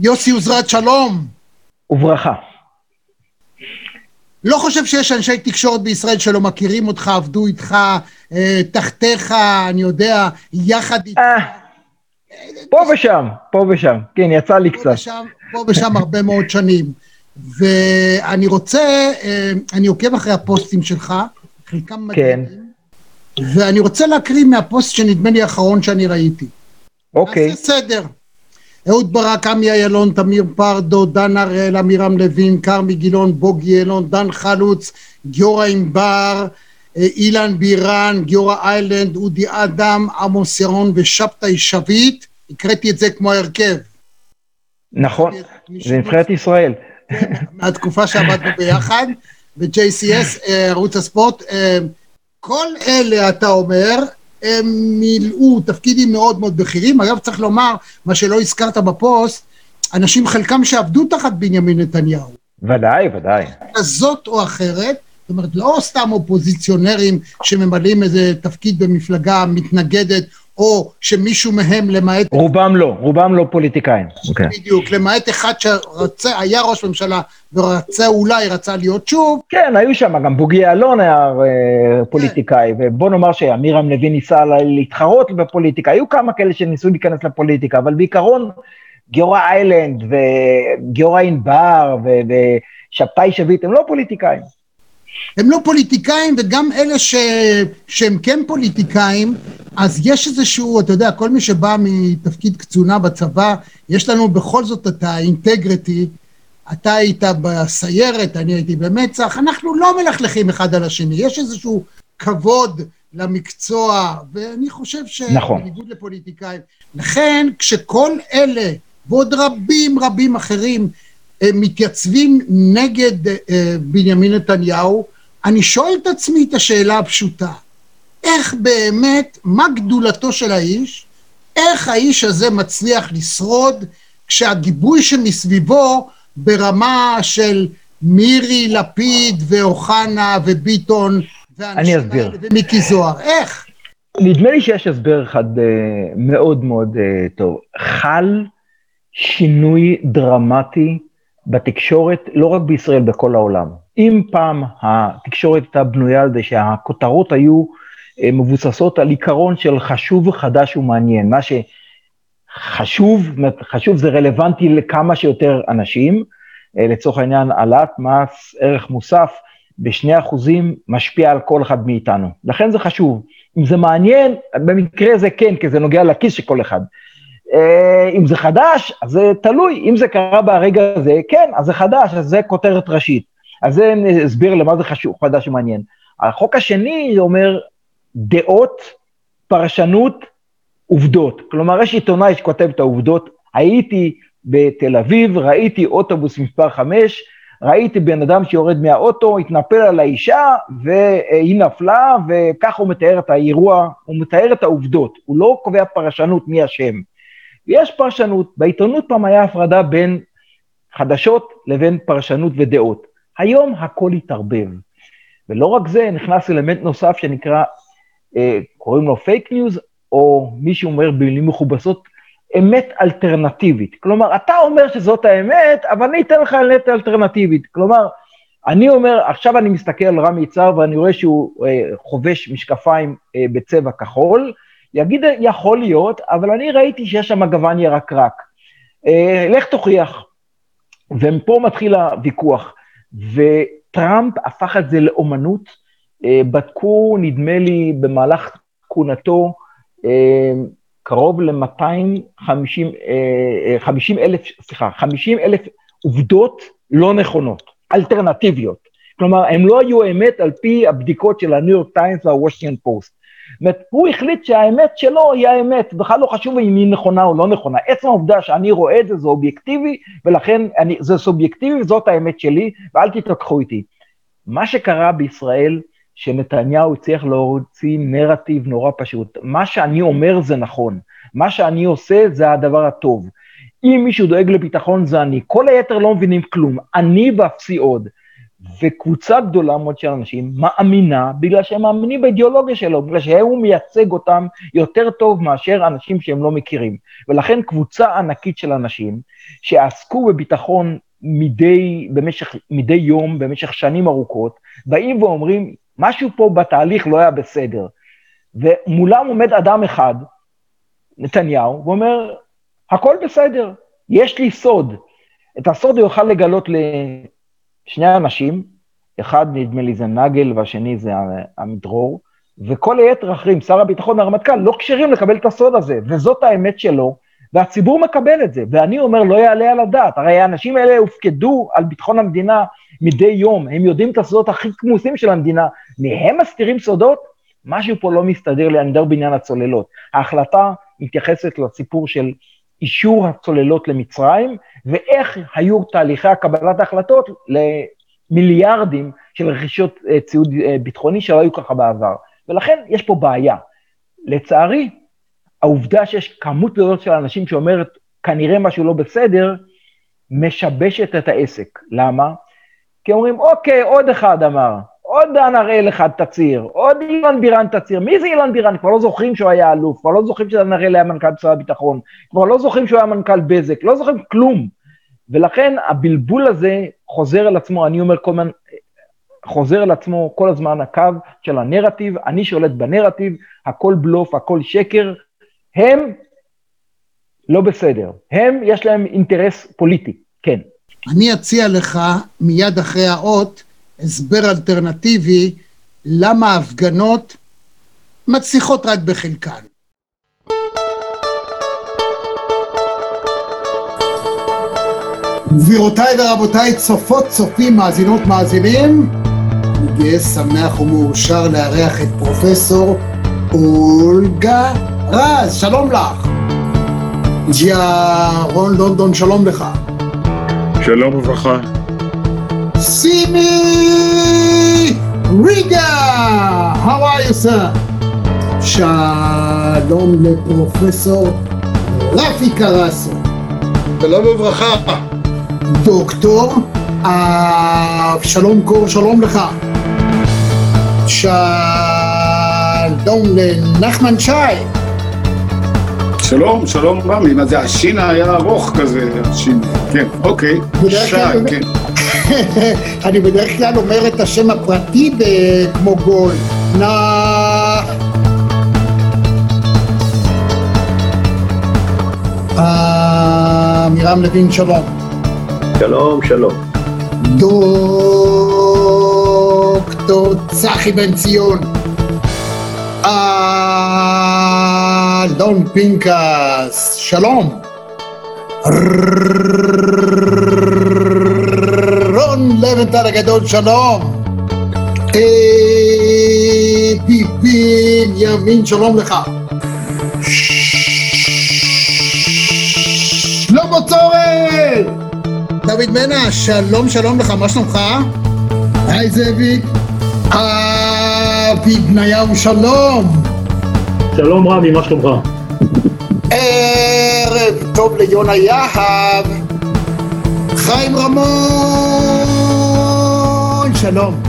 יוסי עוזרת, שלום. וברכה. לא חושב שיש אנשי תקשורת בישראל שלא מכירים אותך, עבדו איתך, אה, תחתיך, אני יודע, יחד איתך. אה, פה ושם, פה ושם. כן, יצא לי פה קצת. ושם, פה ושם הרבה מאוד שנים. ואני רוצה, אה, אני עוקב אחרי הפוסטים שלך, חלקם כן. מדהימים, ואני רוצה להקריא מהפוסט שנדמה לי האחרון שאני ראיתי. אוקיי. נעשה סדר. אהוד ברק, עמי אילון, תמיר פרדו, דן הראל, עמירם לוין, כרמי גילון, בוגי יעלון, דן חלוץ, גיורא ענבר, אה, אילן בירן, גיורא איילנד, אודי אדם, עמוס ירון ושבתאי שביט. הקראתי את זה כמו ההרכב. נכון, זה נבחרת ישראל. מהתקופה שעבדנו ביחד, ב-JCS, אה, ערוץ הספורט. אה, כל אלה, אתה אומר, הם מילאו תפקידים מאוד מאוד בכירים. אגב, צריך לומר, מה שלא הזכרת בפוסט, אנשים חלקם שעבדו תחת בנימין נתניהו. ודאי, ודאי. כזאת או אחרת, זאת אומרת, לא סתם אופוזיציונרים שממלאים איזה תפקיד במפלגה מתנגדת, או שמישהו מהם, למעט... רובם לא, רובם לא פוליטיקאים. אוקיי. בדיוק, למעט אחד שרצה, היה ראש ממשלה ורצה, אולי רצה להיות שוב, כן, היו שם, גם בוגי יעלון היה אה, פוליטיקאי, ובוא נאמר שעמירם לוין ניסה לה- להתחרות בפוליטיקה, היו כמה כאלה שניסו להיכנס לפוליטיקה, אבל בעיקרון גיורא איילנד וגיורא ענבר ושבתאי שביט הם לא פוליטיקאים. הם לא פוליטיקאים, וגם אלה ש... שהם כן פוליטיקאים, אז יש איזשהו, אתה יודע, כל מי שבא מתפקיד קצונה בצבא, יש לנו בכל זאת את האינטגריטי. אתה היית בסיירת, אני הייתי במצ"ח, אנחנו לא מלכלכים אחד על השני, יש איזשהו כבוד למקצוע, ואני חושב ש... נכון. בניגוד לפוליטיקאים. לכן, כשכל אלה, ועוד רבים רבים אחרים, מתייצבים נגד אה, בנימין נתניהו, אני שואל את עצמי את השאלה הפשוטה, איך באמת, מה גדולתו של האיש, איך האיש הזה מצליח לשרוד כשהגיבוי שמסביבו ברמה של מירי, לפיד ואוחנה וביטון אסביר. האלה ומיקי זוהר, איך? נדמה לי שיש הסבר אחד אה, מאוד מאוד אה, טוב. חל שינוי דרמטי בתקשורת, לא רק בישראל, בכל העולם. אם פעם התקשורת הייתה בנויה על זה שהכותרות היו אה, מבוססות על עיקרון של חשוב, חדש ומעניין, מה שחשוב, חשוב זה רלוונטי לכמה שיותר אנשים, אה, לצורך העניין העלאת מס ערך מוסף בשני אחוזים משפיע על כל אחד מאיתנו, לכן זה חשוב. אם זה מעניין, במקרה זה כן, כי זה נוגע לכיס של כל אחד. אה, אם זה חדש, אז זה תלוי, אם זה קרה ברגע הזה, כן, אז זה חדש, אז זה כותרת ראשית. אז זה הסביר למה זה חשוב, חדש ומעניין. החוק השני אומר דעות, פרשנות, עובדות. כלומר, יש עיתונאי שכותב את העובדות, הייתי בתל אביב, ראיתי אוטובוס מספר 5, ראיתי בן אדם שיורד מהאוטו, התנפל על האישה, והיא נפלה, וככה הוא מתאר את האירוע, הוא מתאר את העובדות, הוא לא קובע פרשנות מי אשם. ויש פרשנות, בעיתונות פעם היה הפרדה בין חדשות לבין פרשנות ודעות. היום הכל התערבב. ולא רק זה, נכנס אלמנט נוסף שנקרא, אה, קוראים לו פייק ניוז, או מי שאומר במילים מכובסות, אמת אלטרנטיבית. כלומר, אתה אומר שזאת האמת, אבל אני אתן לך אמת אלטרנטיבית. כלומר, אני אומר, עכשיו אני מסתכל על רמי יצהר ואני רואה שהוא אה, חובש משקפיים אה, בצבע כחול, יגיד, יכול להיות, אבל אני ראיתי שיש שם גוון ירקרק. אה, לך תוכיח. ומפה מתחיל הוויכוח. וטראמפ הפך את זה לאומנות. אה, בדקו, נדמה לי, במהלך כהונתו, אה, קרוב ל-250, 50 אלף, סליחה, 50 אלף עובדות לא נכונות, אלטרנטיביות. כלומר, הם לא היו אמת על פי הבדיקות של הניו יורק טיימס והוושינגטון פוסט. זאת אומרת, הוא החליט שהאמת שלו היא האמת, בכלל לא חשוב אם היא נכונה או לא נכונה. עצם העובדה שאני רואה את זה, זה אובייקטיבי, ולכן אני, זה סובייקטיבי וזאת האמת שלי, ואל תתווכחו איתי. מה שקרה בישראל, שנתניהו הצליח להוציא נרטיב נורא פשוט. מה שאני אומר זה נכון, מה שאני עושה זה הדבר הטוב. אם מישהו דואג לביטחון זה אני, כל היתר לא מבינים כלום, אני ואפסי עוד. וקבוצה גדולה מאוד של אנשים מאמינה בגלל שהם מאמינים באידיאולוגיה שלו, בגלל שהוא מייצג אותם יותר טוב מאשר אנשים שהם לא מכירים. ולכן קבוצה ענקית של אנשים שעסקו בביטחון מדי, במשך, מדי יום, במשך שנים ארוכות, באים ואומרים, משהו פה בתהליך לא היה בסדר. ומולם עומד אדם אחד, נתניהו, ואומר, הכל בסדר, יש לי סוד. את הסוד הוא יוכל לגלות לשני אנשים, אחד נדמה לי זה נגל והשני זה עמידרור, וכל היתר אחרים, שר הביטחון והרמטכ"ל, לא כשרים לקבל את הסוד הזה, וזאת האמת שלו, והציבור מקבל את זה. ואני אומר, לא יעלה על הדעת, הרי האנשים האלה הופקדו על ביטחון המדינה מדי יום, הם יודעים את הסודות הכי כמוסים של המדינה, מהם מסתירים סודות? משהו פה לא מסתדר לי, אני מדבר בעניין הצוללות. ההחלטה מתייחסת לסיפור של אישור הצוללות למצרים, ואיך היו תהליכי הקבלת ההחלטות למיליארדים של רכישות אה, ציוד אה, ביטחוני שלא היו ככה בעבר. ולכן יש פה בעיה. לצערי, העובדה שיש כמות גדולה של אנשים שאומרת, כנראה משהו לא בסדר, משבשת את העסק. למה? כי אומרים, אוקיי, עוד אחד אמר, עוד דן הראל אחד תצהיר, עוד אילן בירן תצהיר. מי זה אילן בירן? כבר לא זוכרים שהוא היה אלוף, כבר לא זוכרים שדן הראל היה מנכ"ל משרד הביטחון, כבר לא זוכרים שהוא היה מנכ"ל בזק, לא זוכרים כלום. ולכן הבלבול הזה חוזר על עצמו, אני אומר כל הזמן, חוזר על עצמו כל הזמן הקו של הנרטיב, אני שולט בנרטיב, הכל בלוף, הכל שקר, הם לא בסדר, הם יש להם אינטרס פוליטי, כן. אני אציע לך מיד אחרי האות הסבר אלטרנטיבי למה ההפגנות מצליחות רק בחלקן. גבירותיי ורבותיי, צופות, צופים, מאזינות, מאזינים, אני גאה, שמח ומאושר לארח את פרופסור אולגה רז, שלום לך. ג'יה רון לונדון, שלום לך. שלום וברכה. סימי ריגה, how are you sir? שלום לפרופסור רפי קרסו. שלום וברכה. דוקטור אבשלום קור, שלום לך. שלום לנחמן שי. שלום, שלום רמי, מה זה השין היה ארוך כזה, השין, כן, אוקיי, שי, כן. אני בדרך כלל אומר את השם הפרטי כמו גול. נא... מירם לוין, שלום. שלום, שלום. דוקטור צחי בן ציון. אלון פינקס, שלום. לבנטל הגדול, שלום. ביבי ימין, שלום לך. שלמה צורל! דוד מנע, שלום שלום לך, מה שלומך? היי זאביק. אבי בניהו, שלום. שלום רמי, מה שלומך? ערב טוב ליונה יהב. חיים רמון, שלום.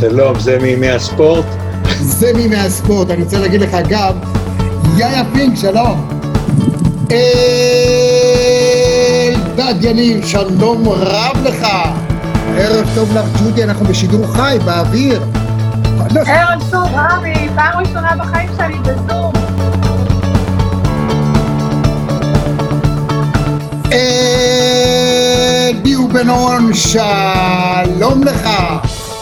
שלום, זה מימי הספורט? זה מימי הספורט, אני רוצה להגיד לך אגב, יאיה פינק, שלום. אלדד יניב, שלום רב לך. ערב טוב לך ג'ודי, אנחנו בשידור חי, באוויר. ערב טוב, רמי, פעם ראשונה בחיים שלי בזום. אדי ובנון, שלום לך.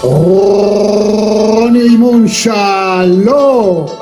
רוני אימון, שלום.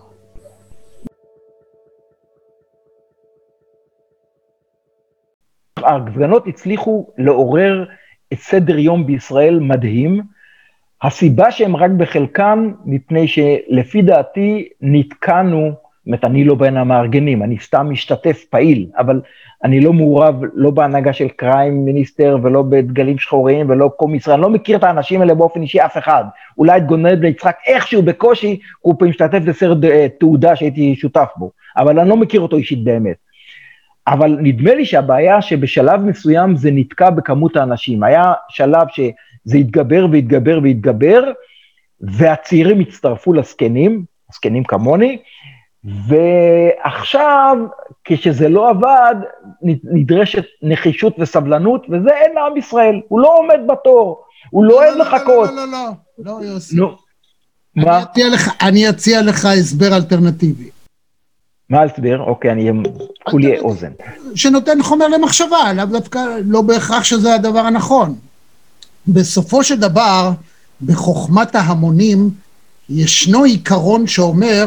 ההפגנות הצליחו לעורר את סדר יום בישראל מדהים. הסיבה שהם רק בחלקם, מפני שלפי דעתי נתקענו, זאת אני לא בין המארגנים, אני סתם משתתף פעיל, אבל אני לא מעורב לא בהנהגה של קריים מיניסטר ולא בדגלים שחורים ולא קום ישראל, אני לא מכיר את האנשים האלה באופן אישי, אף אחד. אולי את גונד בן יצחק איכשהו בקושי, הוא משתתף בסרט אה, תעודה שהייתי שותף בו, אבל אני לא מכיר אותו אישית באמת. אבל נדמה לי שהבעיה שבשלב מסוים זה נתקע בכמות האנשים. היה שלב שזה התגבר והתגבר והתגבר, והצעירים הצטרפו לזקנים, זקנים כמוני, ועכשיו, כשזה לא עבד, נדרשת נחישות וסבלנות, וזה אין לעם ישראל, הוא לא עומד בתור, הוא לא אוהב לחכות. לא, לא, לא, לא, לא, יוסי. מה? אני אציע לך הסבר אלטרנטיבי. מה ההסבר? אוקיי, אני כולי אוזן. שנותן חומר למחשבה, לאו דווקא, לא בהכרח שזה הדבר הנכון. בסופו של דבר, בחוכמת ההמונים, ישנו עיקרון שאומר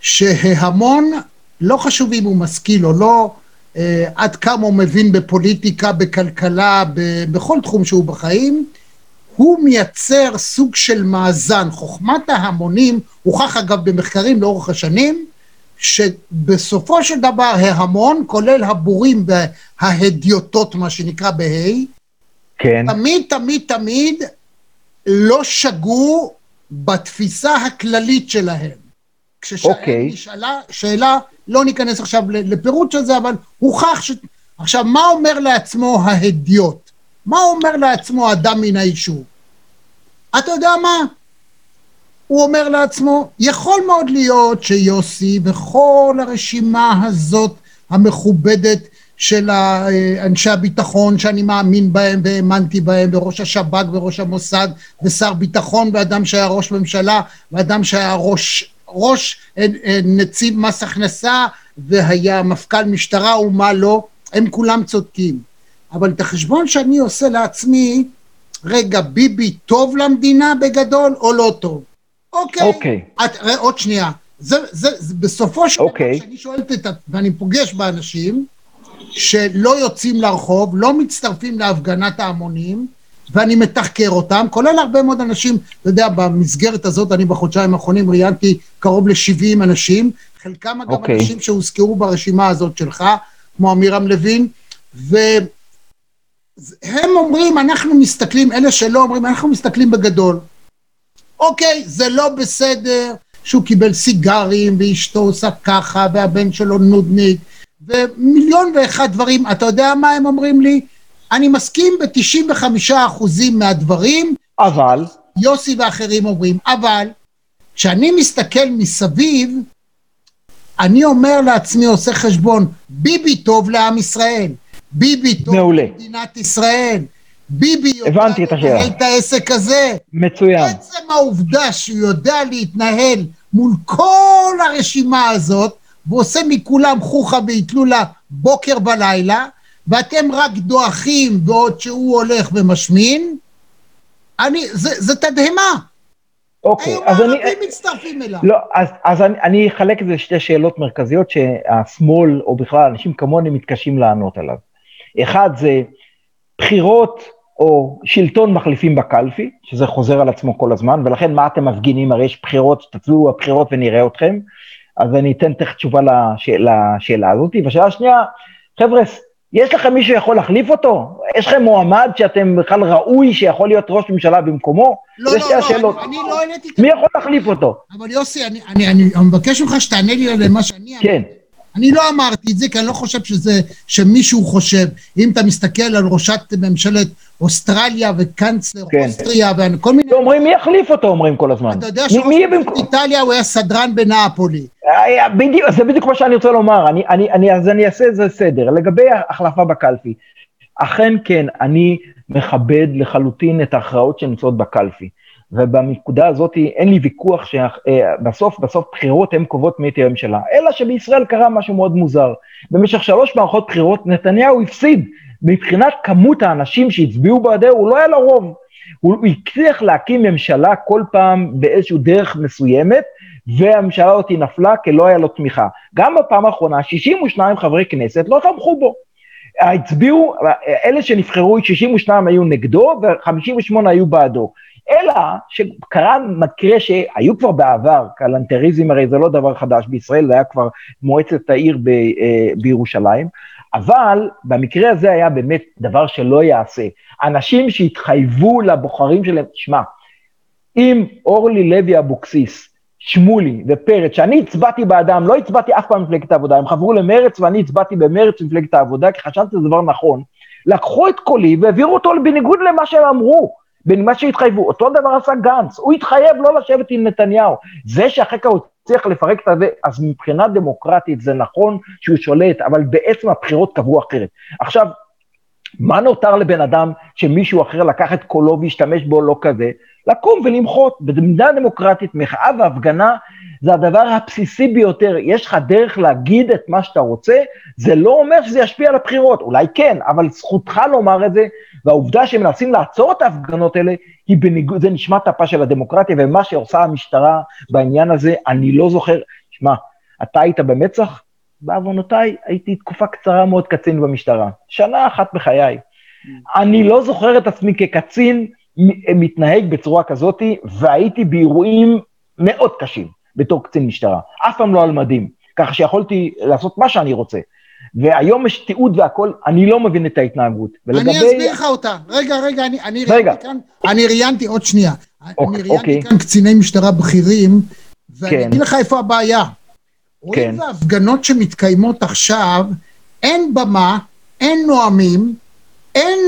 שההמון, לא חשוב אם הוא משכיל או לא, אה, עד כמה הוא מבין בפוליטיקה, בכלכלה, ב, בכל תחום שהוא בחיים, הוא מייצר סוג של מאזן. חוכמת ההמונים, הוכח אגב במחקרים לאורך השנים, שבסופו של דבר ההמון, כולל הבורים וההדיוטות, מה שנקרא בה', כן. תמיד תמיד תמיד לא שגו בתפיסה הכללית שלהם. כששאלה אוקיי. נשאלה שאלה, לא ניכנס עכשיו לפירוט של זה, אבל הוכח ש... עכשיו, מה אומר לעצמו ההדיוט? מה אומר לעצמו אדם מן היישוב? אתה יודע מה? הוא אומר לעצמו, יכול מאוד להיות שיוסי וכל הרשימה הזאת המכובדת של אנשי הביטחון שאני מאמין בהם והאמנתי בהם, וראש השב"כ וראש המוסד ושר ביטחון ואדם שהיה ראש ממשלה ואדם שהיה ראש, ראש אה, אה, נציב מס הכנסה והיה מפכ"ל משטרה ומה לא, הם כולם צודקים. אבל את החשבון שאני עושה לעצמי, רגע, ביבי טוב למדינה בגדול או לא טוב? אוקיי. אוקיי. את, עוד שנייה. זה, זה, זה בסופו של דבר, אוקיי. כשאני שואלת את, ואני פוגש באנשים שלא יוצאים לרחוב, לא מצטרפים להפגנת ההמונים, ואני מתחקר אותם, כולל הרבה מאוד אנשים, אתה יודע, במסגרת הזאת, אני בחודשיים האחרונים ראיינתי קרוב ל-70 אנשים, חלקם אגב אוקיי. אנשים שהוזכרו ברשימה הזאת שלך, כמו עמירם לוין, והם אומרים, אנחנו מסתכלים, אלה שלא אומרים, אנחנו מסתכלים בגדול. אוקיי, זה לא בסדר שהוא קיבל סיגרים ואשתו עושה ככה והבן שלו נודניק ומיליון ואחד דברים. אתה יודע מה הם אומרים לי? אני מסכים ב-95% מהדברים. אבל? יוסי ואחרים אומרים, אבל כשאני מסתכל מסביב, אני אומר לעצמי, עושה חשבון, ביבי טוב לעם ישראל, ביבי טוב מעולה. למדינת ישראל, ביבי השאלה. לנהל את העסק הזה. מצוין. עצם העובדה שהוא יודע להתנהל מול כל הרשימה הזאת, ועושה מכולם חוכא ואטלולא בוקר ולילה, ואתם רק דועכים בעוד שהוא הולך ומשמין, אני, זה, זה תדהמה. אוקיי, היום אז אני... הערבים מצטרפים אליו. לא, אז, אז אני, אני אחלק את זה לשתי שאלות מרכזיות שהשמאל, או בכלל אנשים כמוני, מתקשים לענות עליו. אחד זה בחירות או שלטון מחליפים בקלפי, שזה חוזר על עצמו כל הזמן, ולכן מה אתם מפגינים? הרי יש בחירות, תצאו הבחירות ונראה אתכם. אז אני אתן תכף תשובה לשאלה, לשאלה הזאת. והשאלה השנייה, חבר'ה, יש לכם מישהו שיכול להחליף אותו? יש לכם מועמד שאתם בכלל ראוי שיכול להיות ראש ממשלה במקומו? לא, זה לא, לא, השאלות. אני, אני לא העליתי את מי יכול להחליף אותו? אבל יוסי, אני, אני, אני, אני מבקש ממך שתענה לי על מה שאני אמרתי. כן. אני לא אמרתי את זה, כי אני לא חושב שזה, שמישהו חושב. אם אתה מסתכל על ראשת ממשלת אוסטרליה וקנצלר כן. אוסטריה וכל מיני... אומרים מי יחליף אותו, אומרים כל הזמן. אתה יודע מי- שראש מי יהיה ממשלת במקום? איטליה הוא היה סדרן בנאפולי. בדיוק, זה בדיוק מה שאני רוצה לומר, אני, אני, אני, אז אני אעשה איזה סדר. לגבי ההחלפה בקלפי, אכן כן, אני מכבד לחלוטין את ההכרעות שנמצאות בקלפי. ובנקודה הזאת אין לי ויכוח שבסוף, בסוף בחירות הן קובעות מי תהיה הממשלה. אלא שבישראל קרה משהו מאוד מוזר. במשך שלוש מערכות בחירות נתניהו הפסיד. מבחינת כמות האנשים שהצביעו בעדו, הוא לא היה לו רוב. הוא הצליח להקים ממשלה כל פעם באיזושהי דרך מסוימת, והממשלה הזאת נפלה כי לא היה לו תמיכה. גם בפעם האחרונה, 62 חברי כנסת לא תמכו בו. הצביעו, אלה שנבחרו, 62 היו נגדו ו-58 היו בעדו. אלא שקרה מקרה שהיו כבר בעבר, כלנטריזם הרי זה לא דבר חדש בישראל, זה היה כבר מועצת העיר ב, אה, בירושלים, אבל במקרה הזה היה באמת דבר שלא יעשה. אנשים שהתחייבו לבוחרים שלהם, שמע, אם אורלי לוי אבוקסיס, שמולי ופרץ, שאני הצבעתי בעדם, לא הצבעתי אף פעם במפלגת העבודה, הם חברו למרץ ואני הצבעתי במרץ במפלגת העבודה, כי חשבתי שזה דבר נכון. לקחו את קולי והעבירו אותו בניגוד למה שהם אמרו. בין מה שהתחייבו. אותו דבר עשה גנץ, הוא התחייב לא לשבת עם נתניהו. זה שאחר כך הוא הצליח לפרק את הזה, אז מבחינה דמוקרטית זה נכון שהוא שולט, אבל בעצם הבחירות קבעו אחרת. עכשיו, מה נותר לבן אדם שמישהו אחר לקח את קולו והשתמש בו לא כזה? לקום ולמחות. במדינה דמוקרטית, מחאה והפגנה זה הדבר הבסיסי ביותר. יש לך דרך להגיד את מה שאתה רוצה, זה לא אומר שזה ישפיע על הבחירות. אולי כן, אבל זכותך לומר את זה, והעובדה שמנסים לעצור את ההפגנות האלה, היא בניגוד, זה נשמת אפה של הדמוקרטיה, ומה שעושה המשטרה בעניין הזה, אני לא זוכר, שמע, אתה היית במצח? בעוונותיי, הייתי תקופה קצרה מאוד קצין במשטרה, שנה אחת בחיי. אני לא זוכר את עצמי כקצין מתנהג בצורה כזאת, והייתי באירועים מאוד קשים בתור קצין משטרה, אף פעם לא על מדים, ככה שיכולתי לעשות מה שאני רוצה. והיום יש תיעוד והכל, אני לא מבין את ההתנהגות. ולגבי... אני אסביר לך אותה. רגע, רגע, אני, אני רגע. ראיינתי כאן, אני ראיינתי, עוד שנייה. אוקיי, אני ראיינתי אוקיי. כאן קציני משטרה בכירים, ואני כן. אגיד לך איפה הבעיה. כן. רואים בהפגנות שמתקיימות עכשיו, אין במה, אין נואמים, אין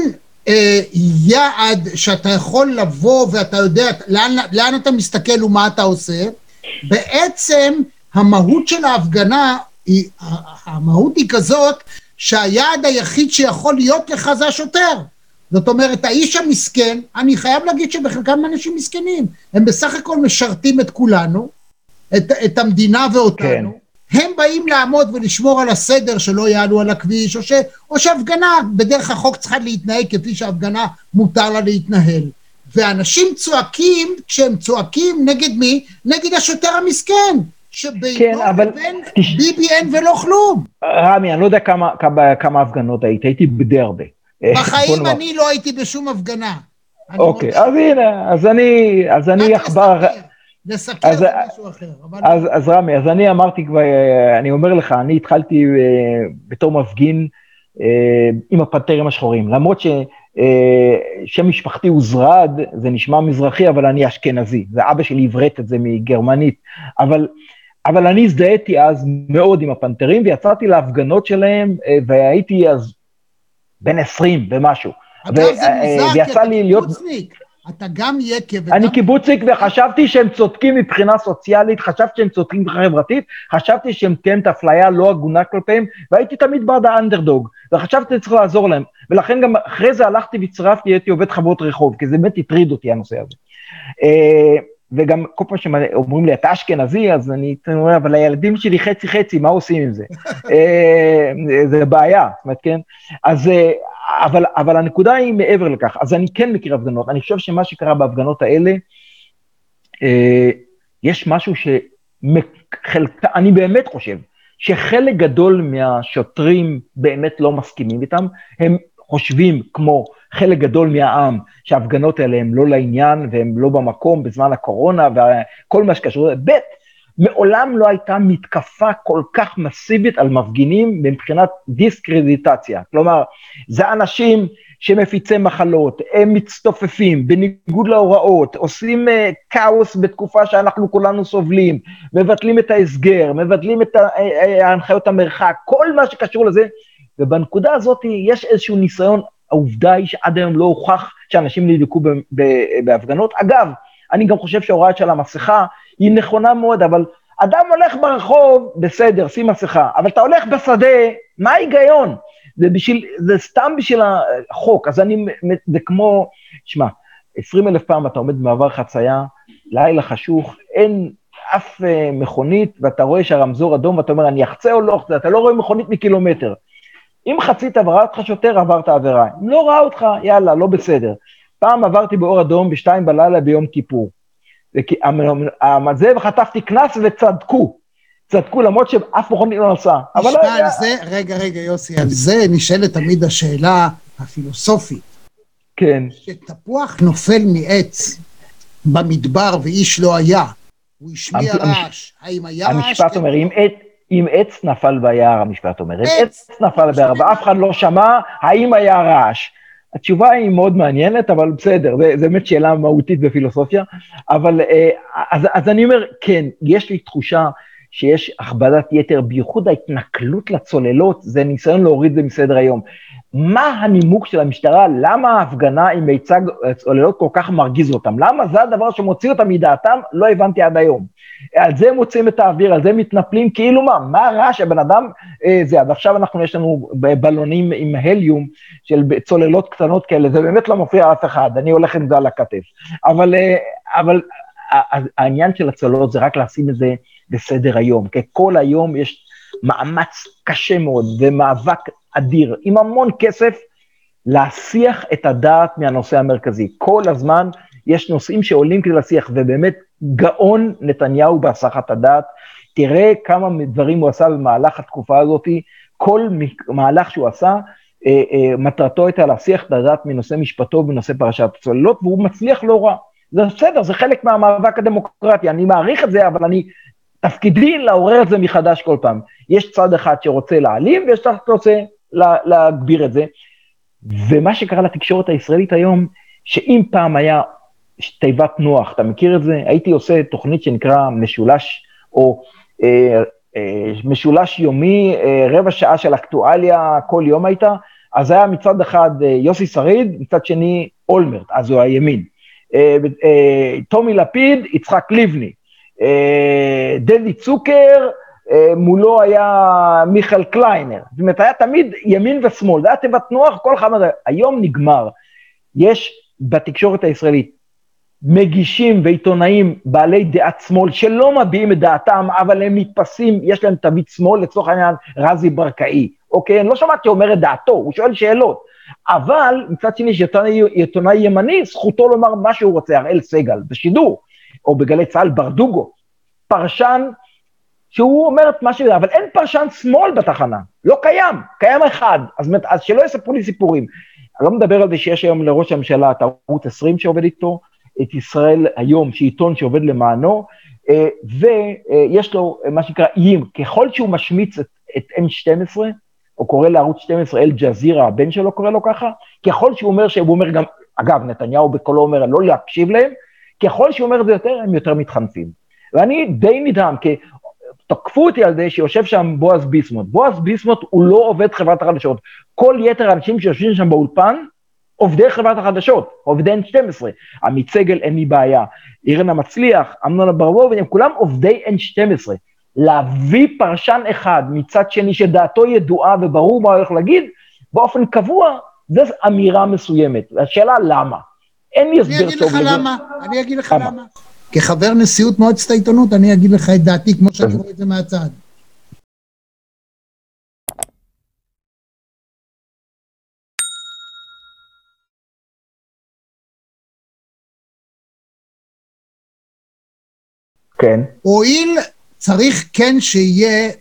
אה, יעד שאתה יכול לבוא ואתה יודע לאן, לאן אתה מסתכל ומה אתה עושה. בעצם המהות של ההפגנה היא, המהות היא כזאת שהיעד היחיד שיכול להיות לך זה השוטר. זאת אומרת, האיש המסכן, אני חייב להגיד שבחלקם אנשים מסכנים, הם בסך הכל משרתים את כולנו, את, את המדינה ואותנו, כן. הם באים לעמוד ולשמור על הסדר שלא יעלו על הכביש, או, ש, או שהפגנה בדרך החוק צריכה להתנהג כפי שהפגנה מותר לה להתנהל. ואנשים צועקים, כשהם צועקים נגד מי? נגד השוטר המסכן. שבינו כן, אבל... לבין ביבי אין ולא כלום. רמי, אני לא יודע כמה, כמה, כמה הפגנות היית, הייתי בדי הרבה. בחיים אני לא הייתי בשום הפגנה. אוקיי, אז הנה, אז אני, אז אני עכבר... לסקר זה משהו אחר. אז, אז רמי, אז אני אמרתי כבר, אני אומר לך, אני התחלתי uh, בתור מפגין עם הפנתרים השחורים, למרות ש... Uh, שם משפחתי הוא זרד, זה נשמע מזרחי, אבל אני אשכנזי. זה אבא שלי עברת את זה מגרמנית. אבל אבל אני הזדהיתי אז מאוד עם הפנתרים, ויצאתי להפגנות שלהם, אה, והייתי אז בן 20 ומשהו. אגב, זה אה, מוזר, כי אתה קיבוצניק. אתה גם יקב וגם... אני קיבוצניק וחשבתי שהם צודקים מבחינה סוציאלית, חשבתי שהם צודקים מבחינה חברתית, חשבתי שהם קיימת אפליה לא הגונה כלפיהם, והייתי תמיד בעד האנדרדוג, וחשבתי שצריך לעזור להם. ולכן גם אחרי זה הלכתי והצטרפתי, הייתי עובד חברות רחוב, כי זה באמת הטריד אותי הנושא הזה. אה, וגם כל פעם שאומרים לי, אתה אשכנזי, אז אני אומר, אבל הילדים שלי חצי חצי, מה עושים עם זה? אה, זה בעיה, זאת אומרת, כן? אז, אה, אבל, אבל הנקודה היא מעבר לכך, אז אני כן מכיר הפגנות, אני חושב שמה שקרה בהפגנות האלה, יש משהו שחלק, אני באמת חושב, שחלק גדול מהשוטרים באמת לא מסכימים איתם, הם חושבים כמו חלק גדול מהעם שההפגנות האלה הן לא לעניין והן לא במקום בזמן הקורונה וכל מה שקשור, ב', מעולם לא הייתה מתקפה כל כך מסיבית על מפגינים מבחינת דיסקרדיטציה. כלומר, זה אנשים שמפיצי מחלות, הם מצטופפים בניגוד להוראות, עושים uh, כאוס בתקופה שאנחנו כולנו סובלים, מבטלים את ההסגר, מבטלים את ההנחיות המרחק, כל מה שקשור לזה, ובנקודה הזאת יש איזשהו ניסיון העובדה היא שעד היום לא הוכח שאנשים נדבקו בהפגנות. אגב, אני גם חושב שההוראה של המסכה היא נכונה מאוד, אבל אדם הולך ברחוב, בסדר, שים מסכה, אבל אתה הולך בשדה, מה ההיגיון? זה, בשביל, זה סתם בשביל החוק, אז אני, זה כמו, שמע, 20 אלף פעם אתה עומד במעבר חצייה, לילה חשוך, אין אף אה, מכונית, ואתה רואה שהרמזור אדום, ואתה אומר, אני אחצה או לא אחצה, אתה לא רואה מכונית מקילומטר. אם חצית וראה אותך שוטר, עברת עבירה. אם לא ראה אותך, יאללה, לא בסדר. פעם עברתי באור אדום בשתיים בלילה ביום כיפור. זה, וחטפתי קנס וצדקו. צדקו למרות שאף מכונית לא נסע. אבל... תשמע, על זה, רגע, רגע, יוסי, על זה נשאלת תמיד השאלה הפילוסופית. כן. שתפוח נופל מעץ במדבר ואיש לא היה, הוא השמיע רעש, האם היה רעש? המשפט אומר, אם עץ נפל ביער, המשפט אומר, אם עץ נפל ביער ואף אחד לא שמע, האם היה רעש? התשובה היא מאוד מעניינת, אבל בסדר, זו באמת שאלה מהותית בפילוסופיה. אבל אה, אז, אז אני אומר, כן, יש לי תחושה שיש הכבדת יתר, בייחוד ההתנכלות לצוללות, זה ניסיון להוריד את זה מסדר היום. מה הנימוק של המשטרה, למה ההפגנה עם מיצג צוללות כל כך מרגיז אותם? למה זה הדבר שמוציא אותם מדעתם? לא הבנתי עד היום. על זה מוצאים את האוויר, על זה מתנפלים, כאילו מה, מה רע שהבן אדם אה, זה, אז עכשיו אנחנו, יש לנו בלונים עם הליום של צוללות קטנות כאלה, זה באמת לא מפריע לאף אחד, אני הולך עם זה על הכתף. אבל, אה, אבל העניין של הצוללות זה רק לשים את זה בסדר היום, כי כל היום יש מאמץ קשה מאוד ומאבק אדיר, עם המון כסף, להסיח את הדעת מהנושא המרכזי. כל הזמן יש נושאים שעולים כדי להסיח, ובאמת גאון נתניהו בהסחת הדעת. תראה כמה דברים הוא עשה במהלך התקופה הזאת, כל מהלך שהוא עשה, אה, אה, מטרתו הייתה להסיח את הדעת מנושא משפטו ובנושא פרשת הצוללות, והוא מצליח לא רע. זה בסדר, זה חלק מהמאבק הדמוקרטי, אני מעריך את זה, אבל אני, תפקידי לעורר את זה מחדש כל פעם. יש צד אחד שרוצה להעלים, ויש צד שרוצה להגביר את זה. ומה שקרה לתקשורת הישראלית היום, שאם פעם היה תיבת נוח, אתה מכיר את זה? הייתי עושה תוכנית שנקרא משולש, או אה, אה, משולש יומי, אה, רבע שעה של אקטואליה כל יום הייתה, אז היה מצד אחד אה, יוסי שריד, מצד שני אולמרט, אז הוא הימין. אה, אה, טומי לפיד, יצחק לבני. אה, דדי צוקר, מולו היה מיכאל קליינר. זאת אומרת, היה תמיד ימין ושמאל, זה היה תיבת נוח, כל אחד... היום נגמר. יש בתקשורת הישראלית מגישים ועיתונאים בעלי דעת שמאל שלא מביעים את דעתם, אבל הם נתפסים, יש להם תווית שמאל, לצורך העניין רזי ברקאי, אוקיי? אני לא שמעתי אומר את דעתו, הוא שואל שאלות. אבל מצד שני, שעיתונאי ימני, זכותו לומר מה שהוא רוצה, אראל סגל, בשידור, או בגלי צה"ל, ברדוגו, פרשן שהוא אומר את מה ש... אבל אין פרשן שמאל בתחנה, לא קיים, קיים אחד, אז, אז שלא יספרו לי סיפורים. אני לא מדבר על זה שיש היום לראש הממשלה את ערוץ 20 שעובד איתו, את ישראל היום, שהיא עיתון שעובד למענו, אה, ויש לו מה שנקרא איים, ככל שהוא משמיץ את, את N12, או קורא לערוץ 12 אל-ג'זירה, הבן שלו קורא לו ככה, ככל שהוא אומר, שהוא אומר גם, אגב, נתניהו בקולו אומר לא להקשיב להם, ככל שהוא אומר את זה יותר, הם יותר מתחנפים. ואני די נדהם, כי תקפו אותי על זה שיושב שם בועז ביסמוט. בועז ביסמוט הוא לא עובד חברת החדשות. כל יתר האנשים שיושבים שם באולפן, עובדי חברת החדשות, עובדי N12. עמית סגל, אין לי בעיה. אירנה מצליח, אמנון אברבוב, הם כולם עובדי N12. להביא פרשן אחד מצד שני שדעתו ידועה וברור מה הולך להגיד, באופן קבוע, זו אמירה מסוימת. השאלה למה. אין לי הסבר טוב לזה. אני אגיד לך למה, אני אגיד לך למה. כחבר נשיאות מועצת העיתונות, אני אגיד לך את דעתי כמו שאני רואה את זה מהצד. כן. הואיל צריך כן שיהיה,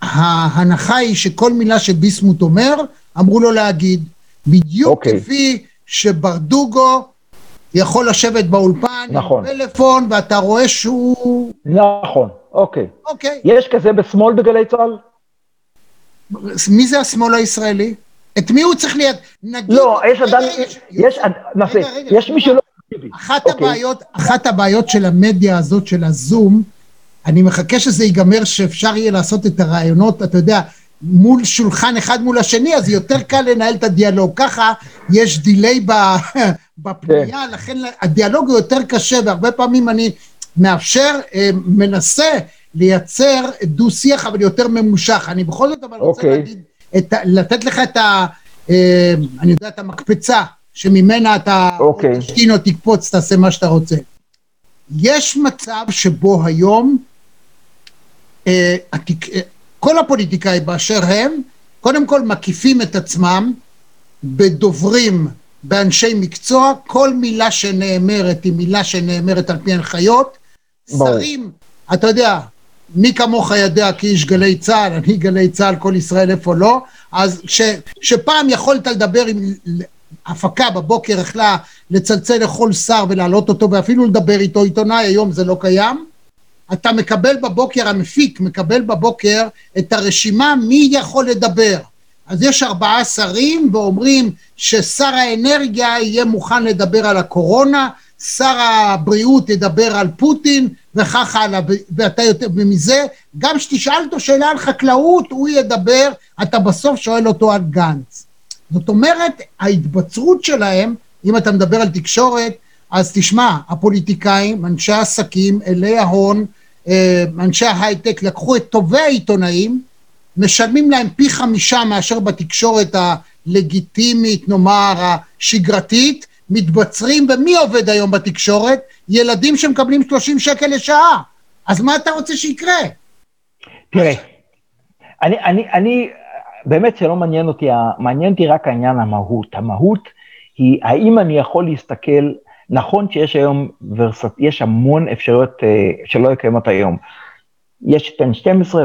ההנחה היא שכל מילה שביסמוט אומר, אמרו לו להגיד. בדיוק okay. אוקיי. כפי שברדוגו יכול לשבת באולפן, נכון. עם פלאפון, ואתה רואה שהוא... נכון, אוקיי. אוקיי. יש כזה בשמאל בגלי צה"ל? מי זה השמאל הישראלי? את מי הוא צריך ליד... נגיד... לא, יש. יש, יש, נעשה, יש מי שלא... אחת אוקיי. הבעיות, אחת הבעיות של המדיה הזאת, של הזום, אני מחכה שזה ייגמר, שאפשר יהיה לעשות את הרעיונות, אתה יודע, מול שולחן אחד מול השני, אז יותר קל לנהל את הדיאלוג. ככה יש דיליי בפנייה, כן. לכן הדיאלוג הוא יותר קשה, והרבה פעמים אני מאפשר, אה, מנסה לייצר דו-שיח, אבל יותר ממושך. אני בכל זאת אבל רוצה אוקיי. להגיד, את, לתת לך את ה... אה, אני יודע, את המקפצה. שממנה אתה אוקיי. תשתין או תקפוץ, תעשה מה שאתה רוצה. יש מצב שבו היום אה, התק... אה, כל הפוליטיקאים באשר הם, קודם כל מקיפים את עצמם בדוברים, באנשי מקצוע, כל מילה שנאמרת היא מילה שנאמרת על פי הנחיות. ברור. שרים, אתה יודע, מי כמוך יודע כאיש גלי צה"ל, אני גלי צה"ל, כל ישראל איפה לא, אז ש, שפעם יכולת לדבר עם הפקה בבוקר יכלה לצלצל לכל שר ולהעלות אותו ואפילו לדבר איתו, עיתונאי היום זה לא קיים, אתה מקבל בבוקר, המפיק מקבל בבוקר את הרשימה מי יכול לדבר. אז יש ארבעה שרים ואומרים ששר האנרגיה יהיה מוכן לדבר על הקורונה, שר הבריאות ידבר על פוטין וכך הלאה, ואתה יותר מזה, גם כשתשאל אותו שאלה על חקלאות, הוא ידבר, אתה בסוף שואל אותו על גנץ. זאת אומרת, ההתבצרות שלהם, אם אתה מדבר על תקשורת, אז תשמע, הפוליטיקאים, אנשי העסקים, אלי ההון, אה, אנשי ההייטק, לקחו את טובי העיתונאים, משלמים להם פי חמישה מאשר בתקשורת הלגיטימית, נאמר, השגרתית, מתבצרים, ומי עובד היום בתקשורת? ילדים שמקבלים 30 שקל לשעה. אז מה אתה רוצה שיקרה? תראה, אני, אני, אני, באמת שלא מעניין אותי, מעניין אותי רק העניין המהות. המהות היא האם אני יכול להסתכל, נכון שיש היום, ורס, יש המון אפשרויות אה, שלא קיימות היום. יש את N12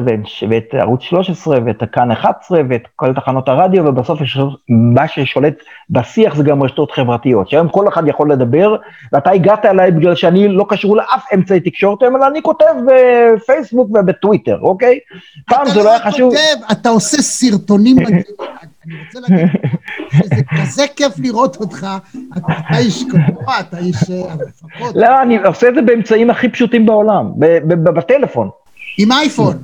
ואת, ערוץ 13 ואת כאן 11 ואת כל תחנות הרדיו, ובסוף יש, מה ששולט בשיח זה גם רשתות חברתיות, שהיום כל אחד יכול לדבר, ואתה הגעת אליי בגלל שאני לא קשור לאף אמצעי תקשורת, אלא אני כותב בפייסבוק ובטוויטר, אוקיי? פעם אתה זה לא היה חשוב. כותב, אתה עושה סרטונים. אני רוצה להגיד שזה כזה כיף לראות אותך, אתה אתה איש קבוע, אתה איש אה, לא, אני עושה את זה באמצעים הכי פשוטים בעולם, בטלפון. עם אייפון.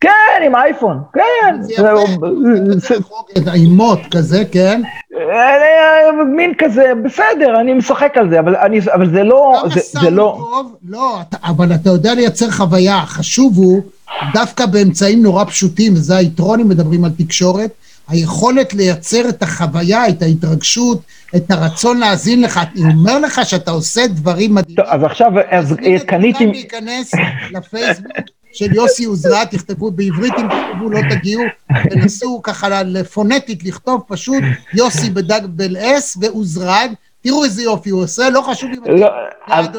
כן, עם אייפון, כן. זה יפה, אימות כזה, כן? אה, מין כזה, בסדר, אני משחק על זה, אבל, אני, אבל זה לא, זה, זה לא, טוב, לא, אבל אתה יודע לייצר חוויה, החשוב הוא, דווקא באמצעים נורא פשוטים, וזה היתרון אם מדברים על תקשורת, היכולת לייצר את החוויה, את ההתרגשות, את הרצון להאזין לך, אני אומר לך שאתה עושה דברים מדהימים. טוב, אז עכשיו, אז את קניתי, להיכנס לפייסבוק של יוסי עוזרד, תכתבו בעברית אם תכתבו לא תגיעו, תנסו ככה לפונטית לכתוב פשוט יוסי בדג בל אס ועוזרד, תראו איזה יופי הוא עושה, לא חשוב אם לא,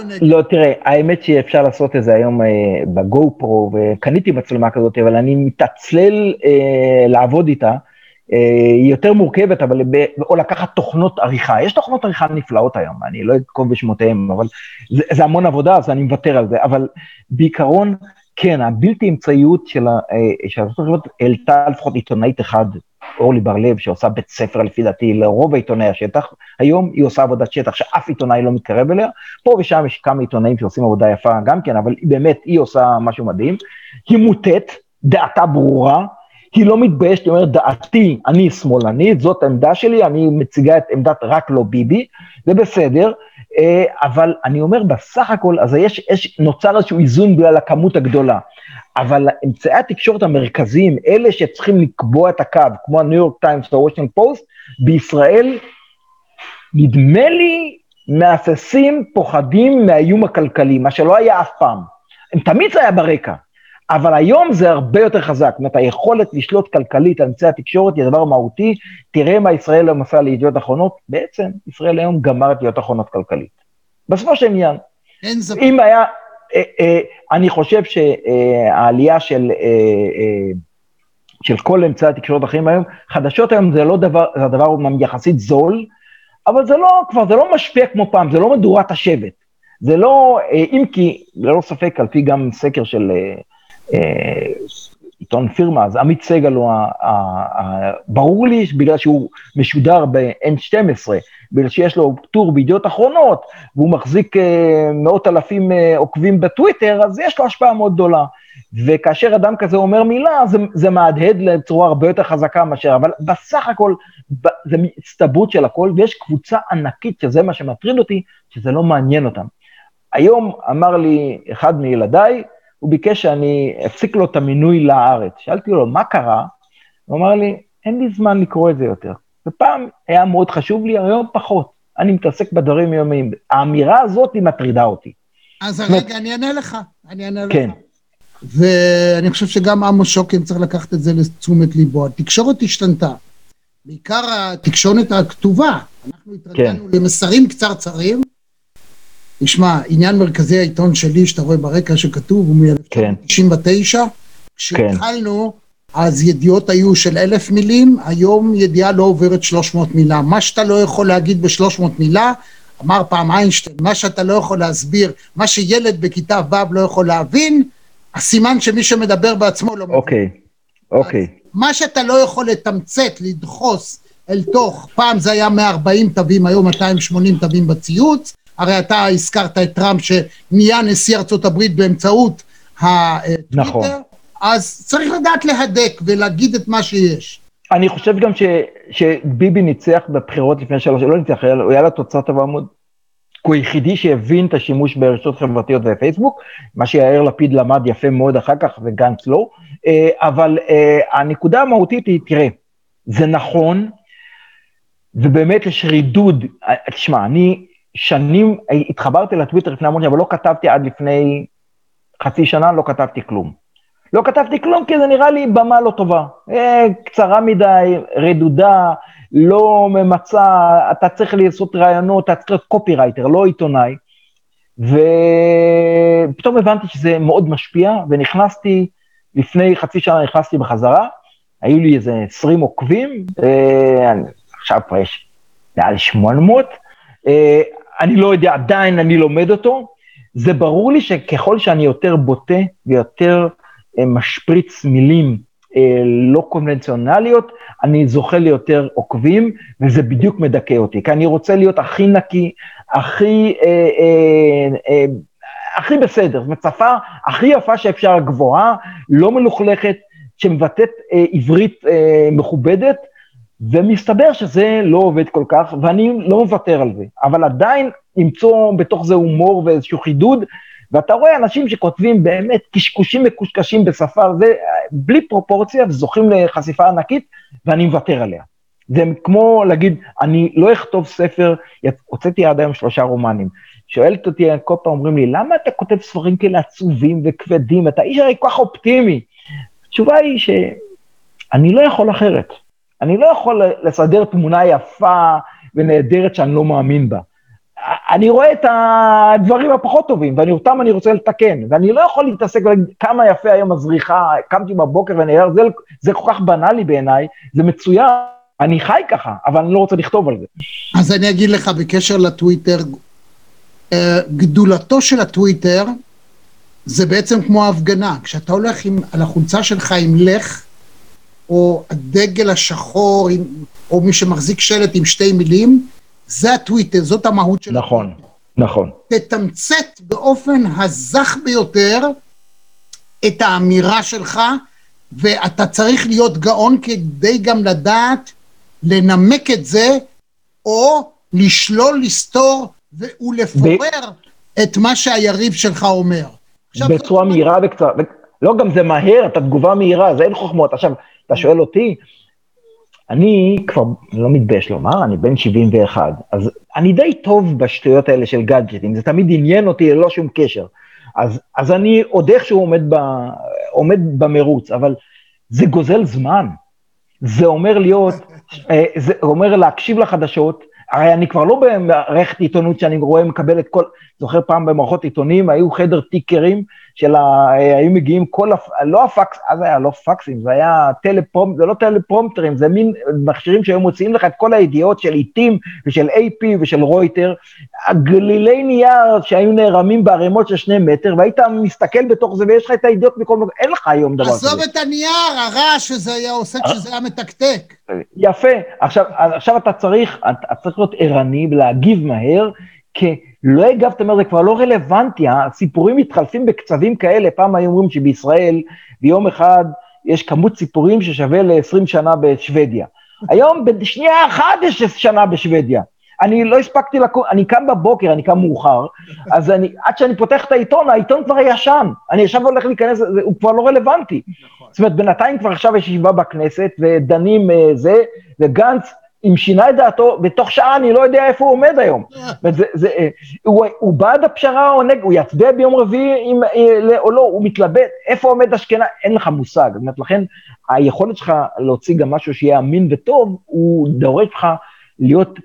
נגד. לא, תראה, האמת שאפשר לעשות את זה היום אה, בגו פרו, וקניתי מצלמה כזאת, אבל אני מתעצלל אה, לעבוד איתה. אה, היא יותר מורכבת, אבל ב, או לקחת תוכנות עריכה. יש תוכנות עריכה נפלאות היום, אני לא אנקוב בשמותיהם, אבל זה, זה המון עבודה, אז אני מוותר על זה. אבל בעיקרון, כן, הבלתי אמצעיות של, אה, ארצות הברית העלתה לפחות עיתונאית אחד, אורלי בר-לב, שעושה בית ספר לפי דעתי לרוב עיתונאי השטח. היום היא עושה עבודת שטח שאף עיתונאי לא מתקרב אליה. פה ושם יש כמה עיתונאים שעושים עבודה יפה גם כן, אבל באמת, היא עושה משהו מדהים. היא מוטית, דעתה ברורה, היא לא מתביישת, היא אומרת, דעתי, אני שמאלנית, זאת העמדה שלי, אני מציגה את עמדת רק לא ביבי, זה בסדר, אבל אני אומר, בסך הכל, אז יש, יש, נוצר איזשהו איזון בגלל הכמות הגדולה. אבל אמצעי התקשורת המרכזיים, אלה שצריכים לקבוע את הקו, כמו הניו יורק טיימס או פוסט, בישראל, נדמה לי, מהססים, פוחדים מהאיום הכלכלי, מה שלא היה אף פעם. הם תמיד זה היה ברקע, אבל היום זה הרבה יותר חזק. זאת אומרת, היכולת לשלוט כלכלית על אמצעי התקשורת היא דבר מהותי. תראה מה ישראל היום עשה לידיעות אחרונות, בעצם ישראל היום גמר את ידיעות אחרונות כלכלית. בסופו של עניין, אין ספק. אם היה, אה, אה, אני חושב שהעלייה של, אה, אה, של כל אמצעי התקשורת האחרים היום, חדשות היום זה לא דבר, זה הדבר אומנם יחסית זול, אבל זה לא, כבר זה לא משפיע כמו פעם, זה לא מדורת השבט. זה לא, אה, אם כי, ללא ספק, על פי גם סקר של אה, עיתון פירמה, אז עמית סגל הוא, ה, ה, ה, ברור לי, בגלל שהוא משודר ב-N12, בגלל שיש לו טור בידיעות אחרונות, והוא מחזיק אה, מאות אלפים אה, עוקבים בטוויטר, אז יש לו השפעה מאוד גדולה. וכאשר אדם כזה אומר מילה, זה, זה מהדהד בצורה הרבה יותר חזקה מאשר, אבל בסך הכל, ב, זה הצטברות של הכל, ויש קבוצה ענקית, שזה מה שמטריד אותי, שזה לא מעניין אותם. היום אמר לי אחד מילדיי, הוא ביקש שאני אפסיק לו את המינוי לארץ. שאלתי לו, מה קרה? הוא אמר לי, אין לי זמן לקרוא את זה יותר. ופעם היה מאוד חשוב לי, היום פחות. אני מתעסק בדברים יומיים. האמירה הזאת היא מטרידה אותי. אז רגע, אני אענה לך, אני אענה לך. כן. ואני חושב שגם עמוס שוקן צריך לקחת את זה לתשומת ליבו. התקשורת השתנתה. בעיקר התקשורת הכתובה. אנחנו התרגלנו כן. למסרים קצרצרים. תשמע, עניין מרכזי העיתון שלי, שאתה רואה ברקע שכתוב, הוא כן. מ-1999. כשהתחלנו, אז ידיעות היו של אלף מילים, היום ידיעה לא עוברת 300 מילה. מה שאתה לא יכול להגיד ב-300 מילה, אמר פעם איינשטיין, מה שאתה לא יכול להסביר, מה שילד בכיתה ו' לא יכול להבין, הסימן שמי שמדבר בעצמו לא מבין. אוקיי, אוקיי. מה שאתה לא יכול לתמצת, לדחוס אל תוך, פעם זה היה 140 תווים, היום 280 תווים בציוץ, הרי אתה הזכרת את טראמפ שנהיה נשיא ארצות הברית באמצעות הטוויטר, נכון. אז צריך לדעת להדק ולהגיד את מה שיש. אני חושב גם ש, שביבי ניצח בבחירות לפני שלוש, לא ניצח, היה היה לו תוצאה טובה מאוד. הוא היחידי שהבין את השימוש ברשתות חברתיות ופייסבוק, מה שיאיר לפיד למד יפה מאוד אחר כך וגנץ לא, אה, אבל אה, הנקודה המהותית היא, תראה, זה נכון, ובאמת יש רידוד, אה, תשמע, אני שנים התחברתי לטוויטר לפני המון שנים, אבל לא כתבתי עד לפני חצי שנה, לא כתבתי כלום. לא כתבתי כלום כי זה נראה לי במה לא טובה. אה, קצרה מדי, רדודה, לא ממצה, אתה צריך לעשות ראיונות, אתה צריך להיות קופירייטר, לא עיתונאי. ופתאום הבנתי שזה מאוד משפיע, ונכנסתי, לפני חצי שנה נכנסתי בחזרה, היו לי איזה 20 עוקבים, אה, עכשיו כבר יש מעל 800, אה, אני לא יודע, עדיין אני לומד אותו, זה ברור לי שככל שאני יותר בוטה ויותר אה, משפריץ מילים אה, לא קונבנציונליות, אני זוכה ליותר עוקבים, וזה בדיוק מדכא אותי, כי אני רוצה להיות הכי נקי, הכי, אה, אה, אה, הכי בסדר, זאת אומרת, שפה הכי יפה שאפשר, גבוהה, לא מלוכלכת, שמבטאת אה, עברית אה, מכובדת, ומסתבר שזה לא עובד כל כך, ואני לא מוותר על זה, אבל עדיין למצוא בתוך זה הומור ואיזשהו חידוד, ואתה רואה אנשים שכותבים באמת קשקושים מקושקשים בשפה, זה בלי פרופורציה וזוכים לחשיפה ענקית, ואני מוותר עליה. זה כמו להגיד, אני לא אכתוב ספר, הוצאתי עד היום שלושה רומנים. שואלת אותי, כל פעם אומרים לי, למה אתה כותב ספרים כאלה עצובים וכבדים? אתה איש הרי כל כך אופטימי. התשובה היא שאני לא יכול אחרת. אני לא יכול לסדר תמונה יפה ונהדרת שאני לא מאמין בה. אני רואה את הדברים הפחות טובים, ואני אותם אני רוצה לתקן, ואני לא יכול להתעסק ולהגיד כמה יפה היום הזריחה, קמתי בבוקר ונהר, זה, זה כל כך בנאלי בעיניי, זה מצוין, אני חי ככה, אבל אני לא רוצה לכתוב על זה. אז אני אגיד לך בקשר לטוויטר, אה, גדולתו של הטוויטר זה בעצם כמו ההפגנה, כשאתה הולך עם, על החולצה שלך עם לך, או הדגל השחור, עם, או מי שמחזיק שלט עם שתי מילים, זה הטוויטר, זאת המהות של נכון. נכון. תתמצת באופן הזך ביותר את האמירה שלך, ואתה צריך להיות גאון כדי גם לדעת לנמק את זה, או לשלול, לסתור ולפורר ב... את מה שהיריב שלך אומר. בצורה מהירה וקצרה, לא, גם זה מהר, אתה תגובה מהירה, זה אין חוכמות. עכשיו, אתה שואל אותי, אני כבר לא מתבייש לומר, אני בן 71, אז אני די טוב בשטויות האלה של גאדג'טים, זה תמיד עניין אותי ללא שום קשר. אז, אז אני עוד איכשהו עומד, ב, עומד במרוץ, אבל זה גוזל זמן. זה אומר להיות, זה אומר להקשיב לחדשות, הרי אני כבר לא במערכת עיתונות שאני רואה, מקבל את כל, זוכר פעם במערכות עיתונים, היו חדר טיקרים, של ה... היו מגיעים כל, הפ... לא הפקס, אז היה לא פקסים, זה היה טלפרומפ, זה לא טלפרומפטרים, זה מין מכשירים שהיו מוציאים לך את כל הידיעות של עתים ושל AP ושל רויטר, הגלילי נייר שהיו נערמים בערימות של שני מטר, והיית מסתכל בתוך זה ויש לך את הידיעות מכל מקום, אין לך היום דבר כזה. עזוב את הנייר, הרעש שזה היה עושה כשזה היה מתקתק. יפה, עכשיו, עכשיו אתה צריך, אתה צריך להיות ערני ולהגיב מהר, כי לא הגבת, אומר, זה כבר לא רלוונטי, הסיפורים מתחלפים בקצבים כאלה, פעם היו אומרים שבישראל, ביום אחד יש כמות סיפורים ששווה ל-20 שנה בשוודיה. היום בשנייה אחת יש שנה בשוודיה. אני לא הספקתי לקום, אני קם בבוקר, אני קם מאוחר, אז אני, עד שאני פותח את העיתון, העיתון כבר ישן. אני עכשיו הולך להיכנס, זה, הוא כבר לא רלוונטי. זאת אומרת, בינתיים כבר עכשיו יש ישיבה בכנסת, ודנים זה, וגנץ אם שינה את דעתו, בתוך שעה אני לא יודע איפה הוא עומד היום. וזה, זה, אה, הוא, הוא בעד הפשרה או נגד, הוא יצביע ביום רביעי עם, אה, או לא, הוא מתלבט, איפה עומד אשכנזי, אין לך מושג. זאת אומרת, לכן היכולת שלך להוציא גם משהו שיהיה אמין וטוב, הוא דורש לך להיות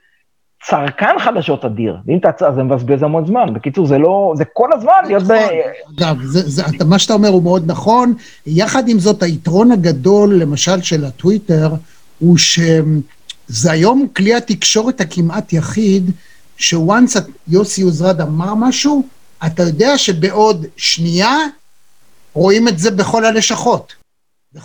צרכן חדשות אדיר. ואם אתה צר, זה מבזבז המון זמן. בקיצור, זה לא, זה כל הזמן להיות ב... אגב, זה, זה, אתה, מה שאתה אומר הוא מאוד נכון. יחד עם זאת, היתרון הגדול, למשל, של הטוויטר, הוא שזה היום כלי התקשורת הכמעט יחיד, שוואנס יוסי עוזרד אמר משהו, אתה יודע שבעוד שנייה רואים את זה בכל הלשכות.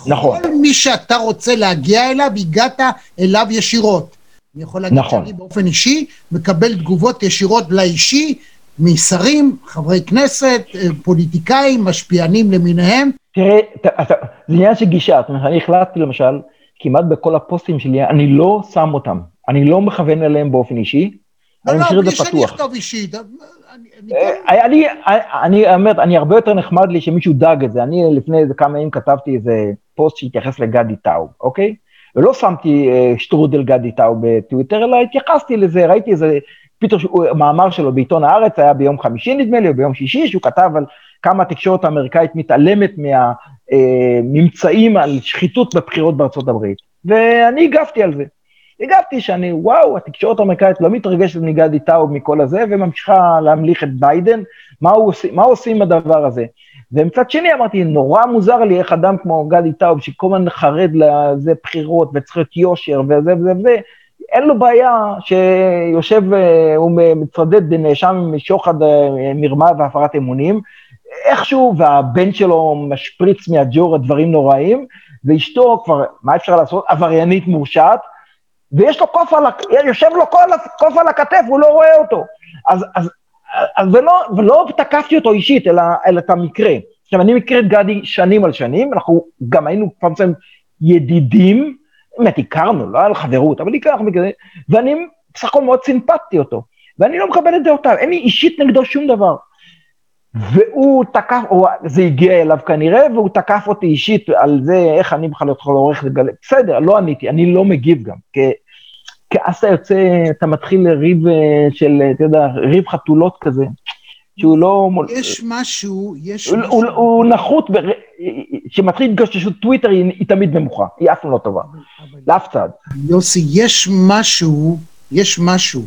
נכון. כל מי שאתה רוצה להגיע אליו, הגעת אליו ישירות. אני יכול להגיד נכון. שאני באופן אישי מקבל תגובות ישירות לאישי משרים, חברי כנסת, אה, פוליטיקאים, משפיענים למיניהם. תראה, זה עניין של גישה, זאת אומרת, אני החלטתי למשל, כמעט בכל הפוסטים שלי, אני לא שם אותם, אני לא מכוון אליהם באופן אישי, לא, אני לא, משאיר את בלי זה שאני פתוח. אכתוב אישית. אני- אני אה, כן- אני, אני, הרבה יותר נחמד לי שמישהו דאג את זה. אני לפני איזה כמה ימים כתבתי איזה פוסט שהתייחס לגדי טאוב, אוקיי? ולא שמתי אה, שטרודל גדי טאוב בטוויטר, אלא התייחסתי לזה, ראיתי איזה, פתאום שהוא- מאמר שלו בעיתון הארץ, היה ביום חמישי נדמה לי, או ביום שישי, שהוא כתב על כמה התקשורת האמריקאית מתעלמת מהממצאים על שחיתות בבחירות בארצות הברית. ואני הגבתי על זה. הגבתי שאני, וואו, התקשורת האמריקאית לא מתרגשת מגדי טאוב מכל הזה, וממשיכה להמליך את ביידן, מה, עושה, מה עושים עם הדבר הזה? ומצד שני אמרתי, נורא מוזר לי איך אדם כמו גדי טאוב, שכל הזמן חרד לזה בחירות וצריך להיות יושר וזה וזה וזה, אין לו בעיה שיושב, אה, הוא מצטדד נאשם משוחד, אה, מרמה והפרת אמונים, איכשהו, והבן שלו משפריץ מהג'ורה דברים נוראים, ואשתו כבר, מה אפשר לעשות? עבריינית מורשעת, ויש לו קוף על, יושב לו כל קוף על הכתף, הוא לא רואה אותו. אז, אז, אז ולא, ולא תקפתי אותו אישית, אלא, אלא את המקרה. עכשיו, אני מכיר את גדי שנים על שנים, אנחנו גם היינו פעם ידידים, באמת הכרנו, לא היה לו חברות, אבל הכרנו כזה, ואני בסך הכל מאוד סימפטתי אותו, ואני לא מקבל את דעותיו, אין לי אישית נגדו שום דבר. והוא תקף, או זה הגיע אליו כנראה, והוא תקף אותי אישית על זה, איך אני בכלל יכול לעורך לגלי, בסדר, לא עניתי, אני לא מגיב גם, כי כי אז אתה יוצא, אתה מתחיל ריב אה, של, אתה יודע, ריב חתולות כזה, שהוא לא, יש משהו, יש הוא, משהו... הוא, הוא נחות, בר- כשמתחיל התגוששות טוויטר היא, היא תמיד נמוכה, היא אף פעם לא טובה, לאף צד. יוסי, יש משהו, יש משהו.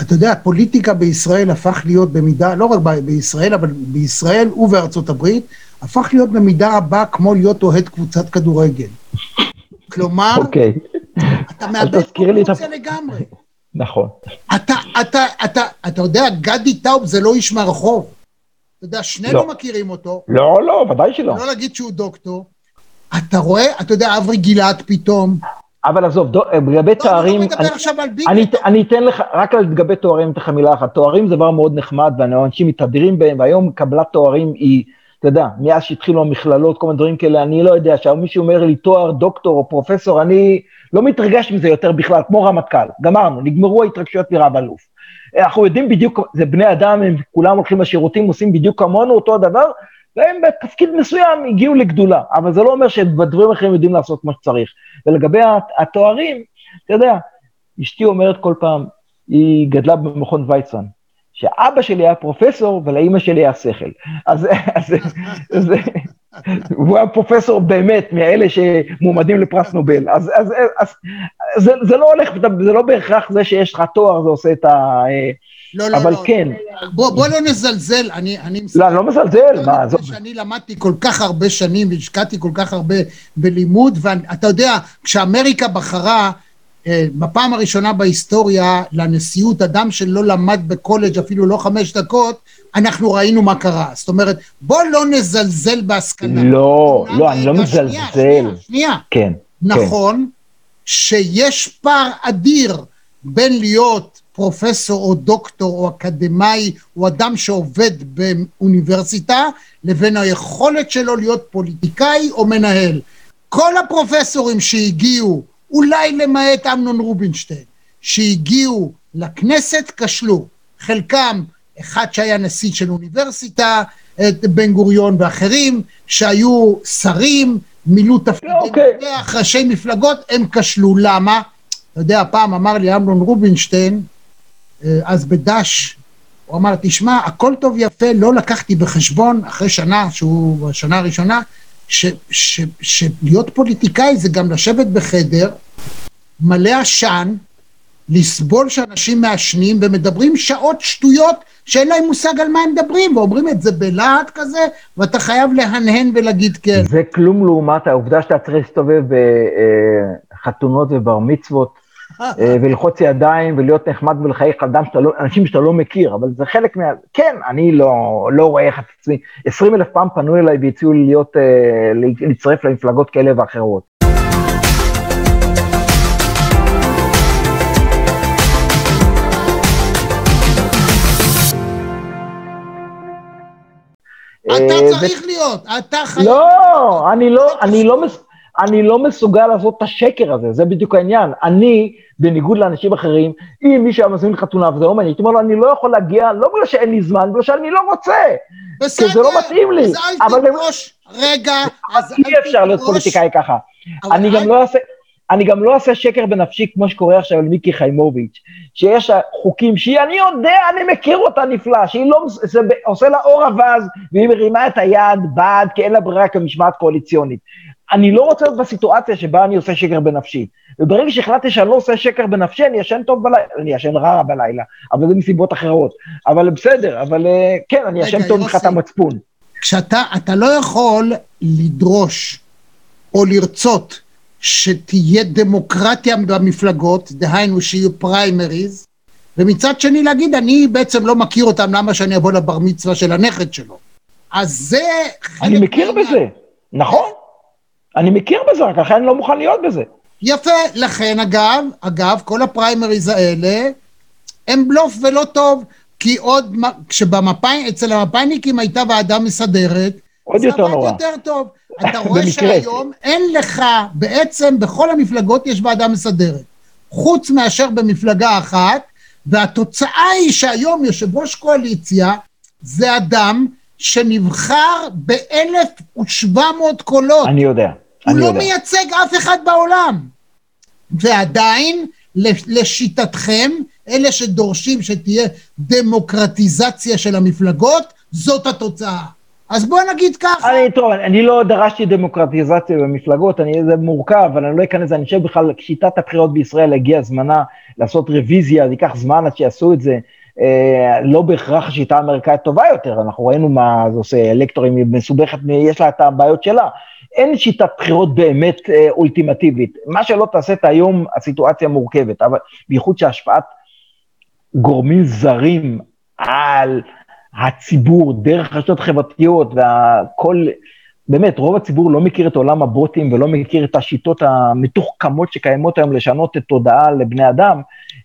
אתה יודע, הפוליטיקה בישראל הפך להיות במידה, לא רק בישראל, אבל בישראל ובארצות הברית, הפך להיות במידה רבה כמו להיות אוהד קבוצת כדורגל. כלומר, אוקיי, אתה מאבד את פרופורציה לגמרי. נכון. אתה, אתה, אתה, אתה יודע, גדי טאוב זה לא איש מהרחוב. אתה יודע, שנינו לא. מכירים אותו, לא, לא, ודאי שלא. לא להגיד שהוא דוקטור. אתה רואה, אתה יודע, אברי גלעד פתאום. אבל עזוב, לגבי אני תארים, אני- אתן לך, רק לגבי תוארים, אני אתן לך מילה אחת. תוארים זה דבר מאוד נחמד, ואנשים מתהדרים בהם, והיום קבלת תוארים היא, אתה יודע, מאז שהתחילו המכללות, כל מיני דברים כאלה, אני לא יודע, שמישהו אומר לי תואר דוקטור או פרופסור, אני לא מתרגש מזה יותר בכלל, כמו רמטכ"ל. גמרנו, נגמרו ההתרגשויות מרב אלוף. אנחנו יודעים בדיוק, זה בני אדם, הם כולם הולכים לשירותים, עושים בדיוק כמונו אותו הדבר, והם בתפקיד מסוים הגיעו לגדולה, אבל זה לא אומר שבדברים אחרים יודעים לעשות מה שצריך. ולגבי הת- התוארים, אתה יודע, אשתי אומרת כל פעם, היא גדלה במכון ויצמן, שאבא שלי היה פרופסור ולאימא שלי היה שכל. אז, אז, אז הוא היה פרופסור באמת, מאלה שמועמדים לפרס נובל. אז, אז, אז זה, זה לא הולך, זה לא בהכרח זה שיש לך תואר, זה עושה את ה... לא, לא, אבל לא. כן, בוא, בוא לא נזלזל, אני, אני לא, אני לא מזלזל, מה, עזוב. שאני למדתי כל כך הרבה שנים והשקעתי כל כך הרבה בלימוד, ואתה יודע, כשאמריקה בחרה אה, בפעם הראשונה בהיסטוריה לנשיאות אדם שלא למד בקולג' אפילו לא חמש דקות, אנחנו ראינו מה קרה. זאת אומרת, בוא לא נזלזל בהשכלה. לא, לא, אני לא מזלזל. שנייה, שנייה. כן, נכון שיש פער אדיר בין להיות פרופסור או דוקטור או אקדמאי או אדם שעובד באוניברסיטה לבין היכולת שלו להיות פוליטיקאי או מנהל. כל הפרופסורים שהגיעו, אולי למעט אמנון רובינשטיין, שהגיעו לכנסת כשלו. חלקם, אחד שהיה נשיא של אוניברסיטה, את בן גוריון ואחרים, שהיו שרים, מילאו תפקידי אוקיי. מפתח, ראשי מפלגות, הם כשלו. למה? אתה יודע, פעם אמר לי אמנון רובינשטיין, אז בדש, הוא אמר, תשמע, הכל טוב יפה, לא לקחתי בחשבון, אחרי שנה, שהוא השנה הראשונה, ש- ש- שלהיות פוליטיקאי זה גם לשבת בחדר מלא עשן, לסבול שאנשים מעשנים ומדברים שעות שטויות שאין להם מושג על מה הם מדברים, ואומרים את זה בלהט כזה, ואתה חייב להנהן ולהגיד כן. זה כלום לעומת העובדה שאתה צריך להסתובב בחתונות ובר מצוות, אה, וללחוץ ידיים ולהיות נחמד ולחייך אדם שאתה לא, אנשים שאתה לא מכיר, אבל זה חלק מה... כן, אני לא, לא רואה איך את עצמי. עשרים אלף פעם פנו אליי והציעו לי להיות, אה, להצטרף למפלגות כאלה ואחרות. אתה אה, צריך להיות, אתה חייב... לא, אני לא, אני לא, אני לא מסוגל לעשות את השקר הזה, זה בדיוק העניין. אני, בניגוד לאנשים אחרים, אם מישהו היה מזמין חתונה וזה לא מעניין, הייתי אומר לו, אני לא יכול להגיע, לא בגלל שאין לי זמן, בגלל שאני לא רוצה. בסדר, כי זה לא מתאים לי. אז אל תדרוש, רגע, אז אי אפשר להיות תדרוש- פוליטיקאי ככה. אני גם אל- לא אעשה... אני גם לא אעשה שקר בנפשי כמו שקורה עכשיו על מיקי חיימוביץ', שיש חוקים שהיא, אני יודע, אני מכיר אותה נפלא, שהיא לא, זה עושה לה אור אווז, והיא מרימה את היד בעד, כי אין לה ברירה כמשמעת קואליציונית. אני לא רוצה להיות בסיטואציה שבה אני עושה שקר בנפשי. וברגע שהחלטתי שאני לא עושה שקר בנפשי, אני ישן טוב בלילה, אני ישן רע בלילה, אבל זה מסיבות אחרות. אבל בסדר, אבל אה, כן, אני ישן טוב מבחינת. המצפון. כשאתה, אתה לא יכול לדרוש או לרצות שתהיה דמוקרטיה במפלגות, דהיינו שיהיו פריימריז, ומצד שני להגיד, אני בעצם לא מכיר אותם, למה שאני אבוא לבר מצווה של הנכד שלו? אז זה אני מכיר. בזה, נכון. אני מכיר בזה, רק לכן אני לא מוכן להיות בזה. יפה, לכן אגב, אגב, כל הפריימריז האלה הם בלוף ולא טוב, כי עוד, כשבמפאי, אצל המפאיניקים הייתה ועדה מסדרת, עוד זה יותר עבד נורא. יותר טוב. אתה רואה. שהיום אין לך, בעצם בכל המפלגות יש ועדה מסדרת, חוץ מאשר במפלגה אחת, והתוצאה היא שהיום יושב ראש קואליציה זה אדם שנבחר ב-1,700 קולות. אני יודע, הוא אני לא יודע. מייצג אף אחד בעולם. ועדיין, לשיטתכם, אלה שדורשים שתהיה דמוקרטיזציה של המפלגות, זאת התוצאה. אז בוא נגיד ככה, אני, טוב, אני לא דרשתי דמוקרטיזציה במפלגות, אני, זה מורכב, אבל אני לא אכנס אני חושב בכלל, שיטת הבחירות בישראל הגיע זמנה לעשות רוויזיה, זה ייקח זמן עד שיעשו את זה. אה, לא בהכרח השיטה האמריקאית טובה יותר, אנחנו ראינו מה זה עושה, אלקטורים היא מסובכת, יש לה את הבעיות שלה. אין שיטת בחירות באמת אה, אולטימטיבית. מה שלא תעשה את היום, הסיטואציה מורכבת, אבל בייחוד שהשפעת גורמים זרים על הציבור דרך רשתות חברתיות והכל, באמת, רוב הציבור לא מכיר את עולם הבוטים ולא מכיר את השיטות המתוחכמות שקיימות היום לשנות את תודעה לבני אדם.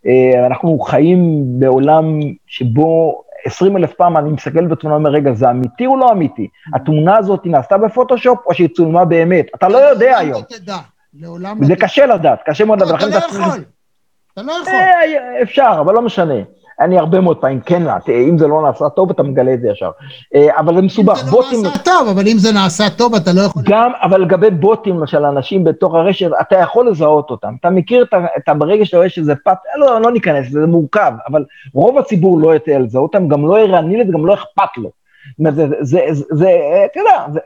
אה, אנחנו חיים בעולם שבו 20 אלף פעם אני מסתכל בתמונה ואומר, רגע, זה אמיתי או לא אמיתי? התמונה הזאת נעשתה בפוטושופ או שהיא צולמה באמת? אתה לא יודע היום. לא תדע. לעולם לא זה תדע. קשה לדעת, קשה מאוד לא, לדעת. אתה לא אתה צריך- יכול. אתה לא יכול. אפשר, אבל לא משנה. אני הרבה מאוד פעמים כן, אם זה לא נעשה טוב, אתה מגלה את זה ישר. אה, אבל זה מסובך. זה לא בוטים, נעשה טוב, אבל אם זה נעשה טוב, אתה לא יכול... גם, אבל לגבי בוטים של אנשים בתוך הרשת, אתה יכול לזהות אותם. אתה מכיר את ה... ברגע שאתה רואה שזה פת... לא, לא ניכנס, זה מורכב, אבל רוב הציבור לא יודע לזהות אותם, גם לא ערני לזה, גם לא אכפת לו. זה, זה, זה, זה, אתה יודע, זה,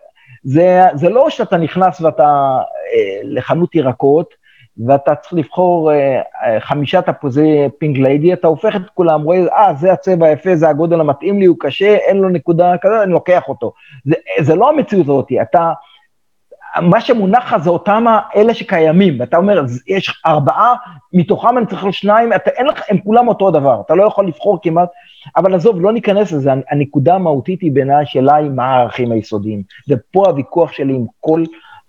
זה, זה לא שאתה נכנס ואתה אה, לחנות ירקות, ואתה צריך לבחור אה, אה, חמישה תפוזי פינק ליידי, אתה הופך את כולם, רואה, אה, זה הצבע היפה, זה הגודל המתאים לי, הוא קשה, אין לו נקודה כזה, אני לוקח אותו. זה, זה לא המציאות הזאת, אתה, מה שמונח לך זה אותם אלה שקיימים, ואתה אומר, "ז- יש ארבעה, מתוכם אני צריך שניים, אתה, אין לך, הם כולם אותו דבר, אתה לא יכול לבחור כמעט, אבל עזוב, לא ניכנס לזה, הנ- הנקודה המהותית היא בעיניי השאלה היא מה הערכים היסודיים. ופה הוויכוח שלי עם כל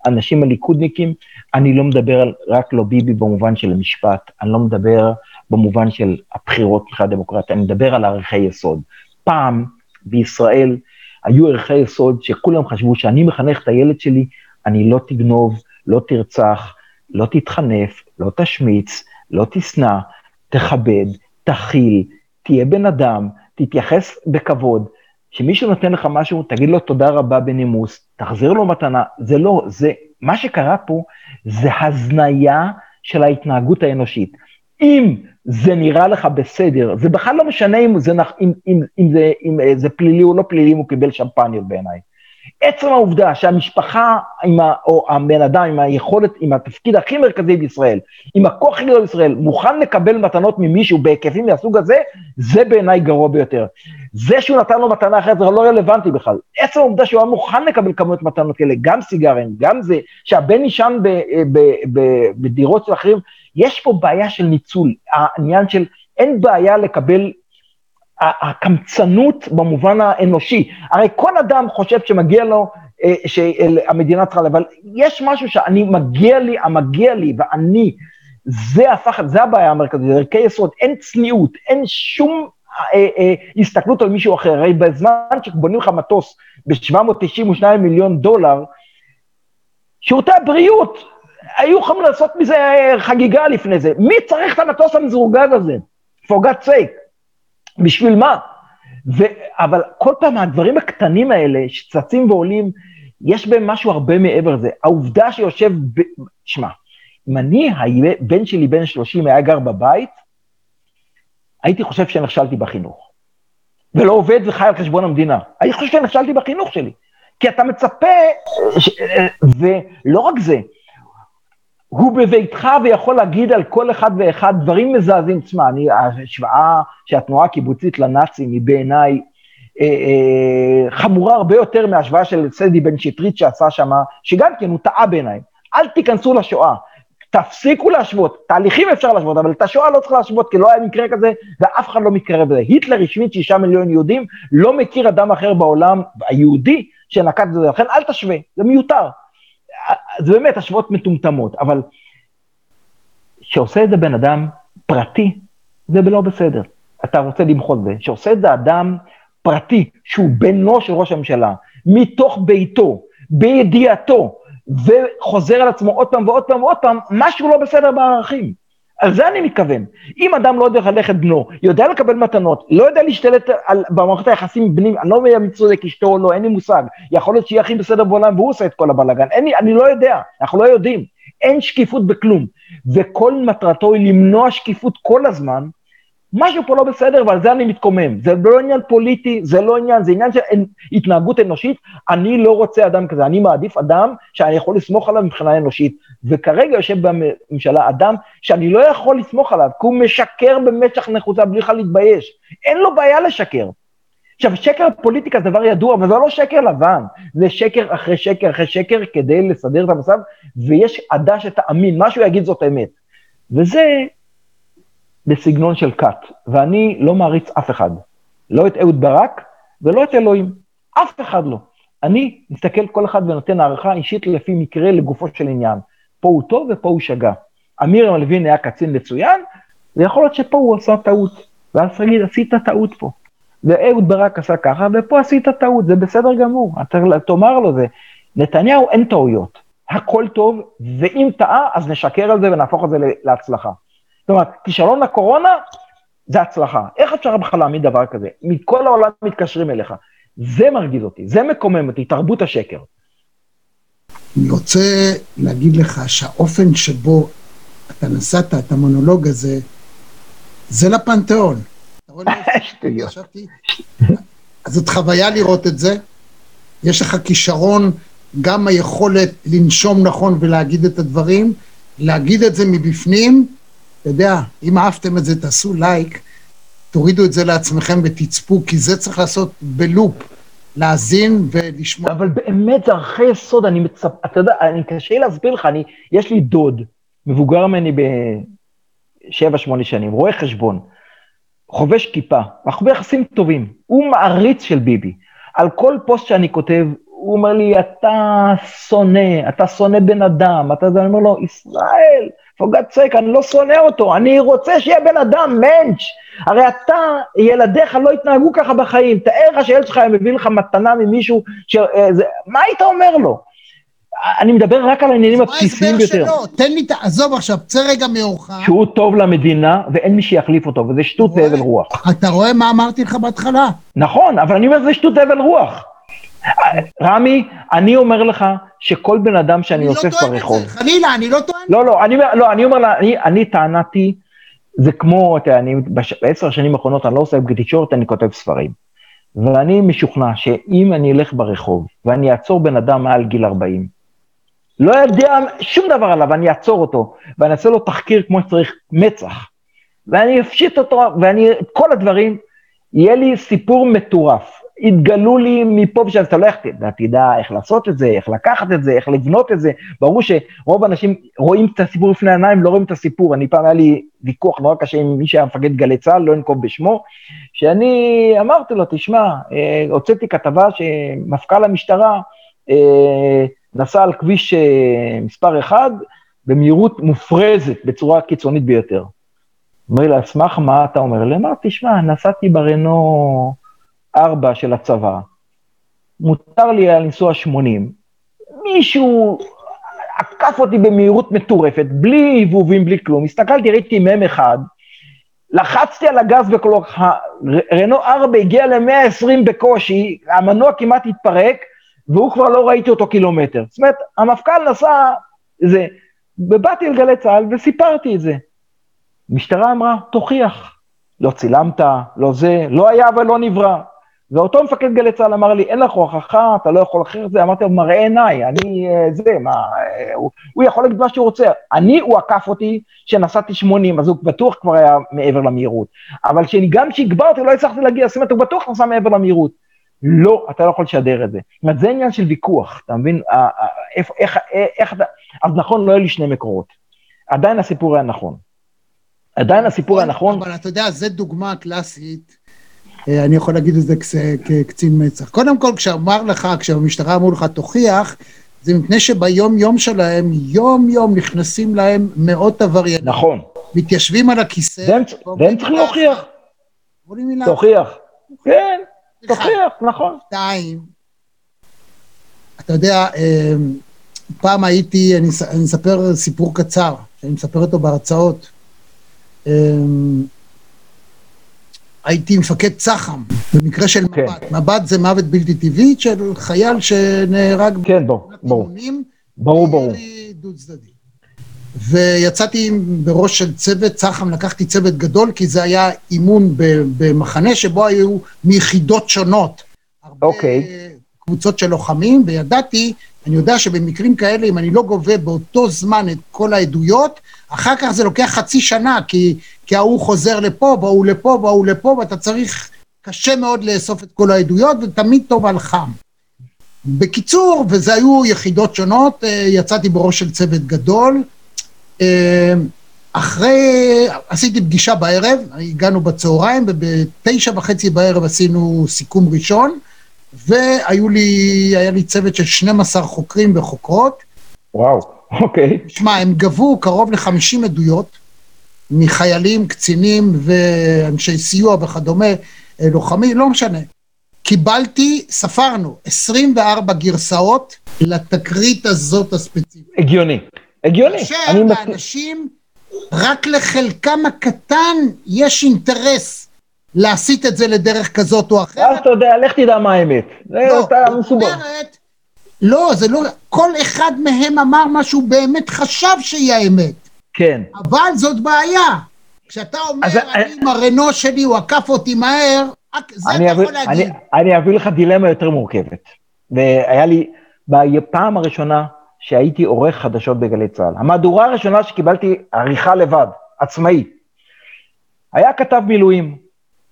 האנשים הליכודניקים, אני לא מדבר על רק לא ביבי במובן של המשפט, אני לא מדבר במובן של הבחירות מבחינת הדמוקרטיה, אני מדבר על ערכי יסוד. פעם בישראל היו ערכי יסוד שכולם חשבו שאני מחנך את הילד שלי, אני לא תגנוב, לא תרצח, לא תתחנף, לא תשמיץ, לא תשנא, תכבד, תכיל, תהיה בן אדם, תתייחס בכבוד. כשמישהו נותן לך משהו, תגיד לו תודה רבה בנימוס, תחזיר לו מתנה. זה לא, זה, מה שקרה פה זה הזניה של ההתנהגות האנושית. אם זה נראה לך בסדר, זה בכלל לא משנה אם זה, אם, אם, אם זה, אם זה פלילי או לא פלילי, אם הוא קיבל שמפניות בעיניי. עצם העובדה שהמשפחה עם ה, או הבן אדם עם היכולת, עם התפקיד הכי מרכזי בישראל, עם הכוח הכי גדול בישראל, מוכן לקבל מתנות ממישהו בהיקפים מהסוג הזה, זה בעיניי גרוע ביותר. זה שהוא נתן לו מתנה אחרת זה לא רלוונטי בכלל. עצם העובדה שהוא היה מוכן לקבל כמויות מתנות כאלה, גם סיגרים, גם זה, שהבן יישן בדירות של אחרים, יש פה בעיה של ניצול, העניין של אין בעיה לקבל הקמצנות במובן האנושי. הרי כל אדם חושב שמגיע לו, אה, שהמדינה צריכה, אבל יש משהו שאני, מגיע לי, המגיע לי, ואני, זה הפך, זה הבעיה המרכזית, זה ערכי יסוד, אין צניעות, אין שום אה, אה, הסתכלות על מישהו אחר. הרי בזמן שבונים לך מטוס ב-792 מיליון דולר, שירותי הבריאות, היו יכולים לעשות מזה חגיגה לפני זה. מי צריך את המטוס המזורגג הזה? for God's sake. בשביל מה? ו... אבל כל פעם הדברים הקטנים האלה שצצים ועולים, יש בהם משהו הרבה מעבר לזה. העובדה שיושב, ב... שמע, אם אני, הבן שלי בן 30 היה גר בבית, הייתי חושב שנכשלתי בחינוך. ולא עובד וחי על חשבון המדינה. אני חושב שנכשלתי בחינוך שלי. כי אתה מצפה, ש... ולא רק זה, הוא בביתך ויכול להגיד על כל אחד ואחד דברים מזעזעים. תשמע, אני, ההשוואה של התנועה הקיבוצית לנאצים היא בעיניי אה, אה, חמורה הרבה יותר מההשוואה של סדי בן שטרית שעשה שמה, שגם כן הוא טעה בעיניי. אל תיכנסו לשואה, תפסיקו להשוות, תהליכים אפשר להשוות, אבל את השואה לא צריך להשוות, כי לא היה מקרה כזה, ואף אחד לא מתקרב לזה. היטלר השמיד שישה מיליון יהודים, לא מכיר אדם אחר בעולם, היהודי, שנקט את זה, לכן אל תשווה, זה מיותר. זה באמת השוואות מטומטמות, אבל שעושה את זה בן אדם פרטי, זה לא בסדר. אתה רוצה למחות זה. שעושה את זה אדם פרטי, שהוא בנו של ראש הממשלה, מתוך ביתו, בידיעתו, וחוזר על עצמו עוד פעם ועוד פעם ועוד פעם, משהו לא בסדר בערכים. על זה אני מתכוון. אם אדם לא יודע לחנך את בנו, יודע לקבל מתנות, לא יודע להשתלט על, במערכת היחסים עם בנים, אני לא יודע מי צודק אשתו או לא, אין לי מושג. יכול להיות שיהיה הכי בסדר בעולם והוא עושה את כל הבלאגן. אני לא יודע, אנחנו לא יודעים. אין שקיפות בכלום. וכל מטרתו היא למנוע שקיפות כל הזמן, משהו פה לא בסדר ועל זה אני מתקומם. זה לא עניין פוליטי, זה לא עניין, זה עניין של התנהגות אנושית. אני לא רוצה אדם כזה, אני מעדיף אדם שאני יכול לסמוך עליו מבחינה אנושית. וכרגע יושב בממשלה אדם שאני לא יכול לסמוך עליו, כי הוא משקר במשך נחוצה בלי בכלל להתבייש. אין לו בעיה לשקר. עכשיו, שקר פוליטיקה זה דבר ידוע, אבל זה לא שקר לבן, זה שקר אחרי שקר אחרי שקר כדי לסדר את המצב, ויש עדה שתאמין, מה שהוא יגיד זאת אמת. וזה בסגנון של כת, ואני לא מעריץ אף אחד, לא את אהוד ברק ולא את אלוהים, אף אחד לא. אני מסתכל כל אחד ונותן הערכה אישית לפי מקרה לגופו של עניין. פה הוא טוב ופה הוא שגה. אמיר הלווין היה קצין מצוין, ויכול להיות שפה הוא עשה טעות. ואז תגיד, עשית טעות פה. ואהוד ברק עשה ככה, ופה עשית טעות, זה בסדר גמור. אתה תאמר לו זה. נתניהו אין טעויות, הכל טוב, ואם טעה, אז נשקר על זה ונהפוך את זה להצלחה. זאת אומרת, כישלון הקורונה זה הצלחה. איך אפשר בכלל להעמיד דבר כזה? מכל העולם מתקשרים אליך. זה מרגיז אותי, זה מקומם אותי, תרבות השקר. אני רוצה להגיד לך שהאופן שבו אתה נשאת את המונולוג הזה, זה לפנתיאון. אז זאת חוויה לראות את זה. יש לך כישרון, גם היכולת לנשום נכון ולהגיד את הדברים, להגיד את זה מבפנים, אתה יודע, אם אהבתם את זה, תעשו לייק, תורידו את זה לעצמכם ותצפו, כי זה צריך לעשות בלופ, להאזין ולשמוע. אבל באמת זה ערכי יסוד, אני מצפ... אתה יודע, אני קשה לי להסביר לך, אני, יש לי דוד, מבוגר ממני בשבע, שמונה שנים, רואה חשבון, חובש כיפה, אנחנו ביחסים טובים, הוא מעריץ של ביבי. על כל פוסט שאני כותב, הוא אומר לי, אתה שונא, אתה שונא בן אדם, אתה, אני אומר לו, ישראל, for God's sake, אני לא שונא אותו, אני רוצה שיהיה בן אדם, מענץ'. הרי אתה, ילדיך לא יתנהגו ככה בחיים. תאר לך שילד שלך היה מביא לך מתנה ממישהו, ש... אה, זה... מה היית אומר לו? אני מדבר רק על העניינים הבסיסיים ביותר. מה ההסבר שלו? תן לי, עזוב עכשיו, צא רגע מאורך. שהוא טוב למדינה ואין מי שיחליף אותו, וזה שטות והבל רוח. אתה רואה מה אמרתי לך בהתחלה? נכון, אבל אני אומר שזה שטות והבל רוח. רמי, אני אומר לך שכל בן אדם שאני אני לא אוסף טוען את ברחוב... זה, חלילה, אני לא טוען. לא, לא, אני, לא, אני אומר לה, אני, אני טענתי, זה כמו, אתה יודע, אני בעשר השנים האחרונות אני לא עושה תקשורת, אני כותב ספרים. ואני משוכנע שאם אני אלך ברחוב ואני אעצור בן אדם מעל גיל 40, לא יודע שום דבר עליו, אני אעצור אותו, ואני אעשה לו תחקיר כמו שצריך, מצח. ואני אפשיט אותו, ואני, כל הדברים, יהיה לי סיפור מטורף. יתגלו לי מפה ושם, אז אתה לא איך תדע, איך לעשות את זה, איך לקחת את זה, איך לבנות את זה. ברור שרוב האנשים רואים את הסיפור לפני העיניים, לא רואים את הסיפור. אני פעם היה לי ויכוח נורא קשה עם מי שהיה מפקד גלי צה"ל, לא אנקוב בשמו, שאני אמרתי לו, תשמע, אה, הוצאתי כתבה שמפכ"ל המשטרה אה, נסע על כביש אה, מספר 1 במהירות מופרזת, בצורה קיצונית ביותר. אומר לי, על סמך מה אתה אומר לי? אמרתי, תשמע, נסעתי ברנו 4 של הצבא, מותר לי היה לנסוע 80, מישהו עקף אותי במהירות מטורפת, בלי הבהובים, בלי כלום, הסתכלתי, ראיתי מ"ם אחד, לחצתי על הגז בקולו, רנו 4 הגיע ל-120 בקושי, המנוע כמעט התפרק, והוא כבר לא ראיתי אותו קילומטר. זאת אומרת, המפכ"ל נסע, זה, ובאתי אל גלי צה"ל וסיפרתי את זה. המשטרה אמרה, תוכיח. לא צילמת, לא זה, לא היה ולא נברא. ואותו מפקד גלי צה"ל אמר לי, אין לך הוכחה, אתה לא יכול אחר זה, אמרתי לו, מראה עיניי, אני אה, זה, מה, אה, הוא, הוא יכול להגיד מה שהוא רוצה. אני, הוא עקף אותי שנסעתי 80, אז הוא בטוח כבר היה מעבר למהירות. אבל שאני, גם כשהגברתי, לא הצלחתי להגיע, זאת אומרת, הוא בטוח נסע מעבר למהירות. לא, אתה לא יכול לשדר את זה. זאת אומרת, זה עניין של ויכוח, אתה מבין? אה, אה, איך, איך, איך, איך אתה... אז נכון, לא היו לי שני מקורות. עדיין הסיפור היה נכון. עדיין הסיפור היה נכון. אבל אתה יודע, זו דוגמה קלאסית, אה, אני יכול להגיד את זה כקצין מצ"ח. קודם כל, כשאמר לך, כשהמשטרה אמרו לך תוכיח, זה מפני שביום יום שלהם, יום יום נכנסים להם מאות עבריינים, נכון. מתיישבים על הכיסא, והם צריכים להוכיח. מילה, תוכיח. כן. תוכיח, נכון. שתיים, אתה יודע, אה, פעם הייתי, אני אס- אני אספר סיפור קצר, שאני מספר אותו בהרצאות. הייתי מפקד צח"ם, במקרה של כן. מבט. מבט זה מוות בלתי טבעי של חייל שנהרג כן, ברור, ברור. ברור, ברור. דו צדדי. ויצאתי בראש של צוות צח"ם, לקחתי צוות גדול, כי זה היה אימון במחנה שבו היו מיחידות שונות. הרבה אוקיי. קבוצות של לוחמים, וידעתי, אני יודע שבמקרים כאלה, אם אני לא גובה באותו זמן את כל העדויות, אחר כך זה לוקח חצי שנה, כי, כי ההוא חוזר לפה, וההוא לפה, וההוא לפה, ואתה צריך, קשה מאוד לאסוף את כל העדויות, ותמיד טוב על חם. בקיצור, וזה היו יחידות שונות, אה, יצאתי בראש של צוות גדול. אה, אחרי, עשיתי פגישה בערב, הגענו בצהריים, ובתשע וחצי בערב עשינו סיכום ראשון, והיו לי, היה לי צוות של 12 חוקרים וחוקרות. וואו, אוקיי. שמע, הם גבו קרוב ל-50 עדויות מחיילים, קצינים ואנשי סיוע וכדומה, אה, לוחמים, לא משנה. קיבלתי, ספרנו, 24 גרסאות לתקרית הזאת הספציפית. הגיוני. הגיוני. מס- לאנשים, רק לחלקם הקטן יש אינטרס להסיט את זה לדרך כזאת או אז אחרת. אתה יודע, לך תדע מה האמת. לא. אומרת, לא, זה לא, כל אחד מהם אמר מה שהוא באמת חשב שהיא האמת. כן. אבל זאת בעיה. כשאתה אומר, אז- אני עם הרנו שלי, הוא עקף אותי מהר, זה אתה יכול להגיד. אני- אני אביא לך דילמה יותר מורכבת. והיה לי, בפעם הראשונה שהייתי עורך חדשות בגלי צה"ל, המהדורה הראשונה שקיבלתי עריכה לבד, עצמאי, היה כתב מילואים,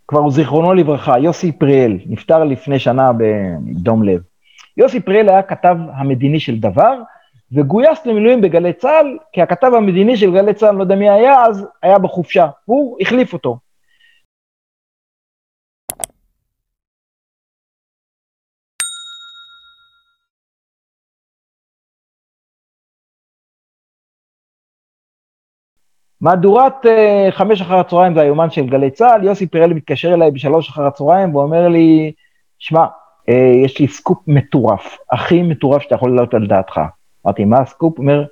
כבר הוא זיכרונו לברכה, יוסי פריאל, נפטר לפני שנה בדום לב. יוסי פריאל היה כתב המדיני של דבר, וגויס למילואים בגלי צה"ל, כי הכתב המדיני של גלי צה"ל, לא יודע מי היה אז, היה בחופשה. הוא החליף אותו. מהדורת אה, חמש אחר הצהריים זה היומן של גלי צה"ל, יוסי פריאל מתקשר אליי בשלוש אחר הצהריים ואומר לי, שמע, אה, יש לי סקופ מטורף, הכי מטורף שאתה יכול לעלות על דעתך. אמרתי, מה הסקופ? הוא אומר,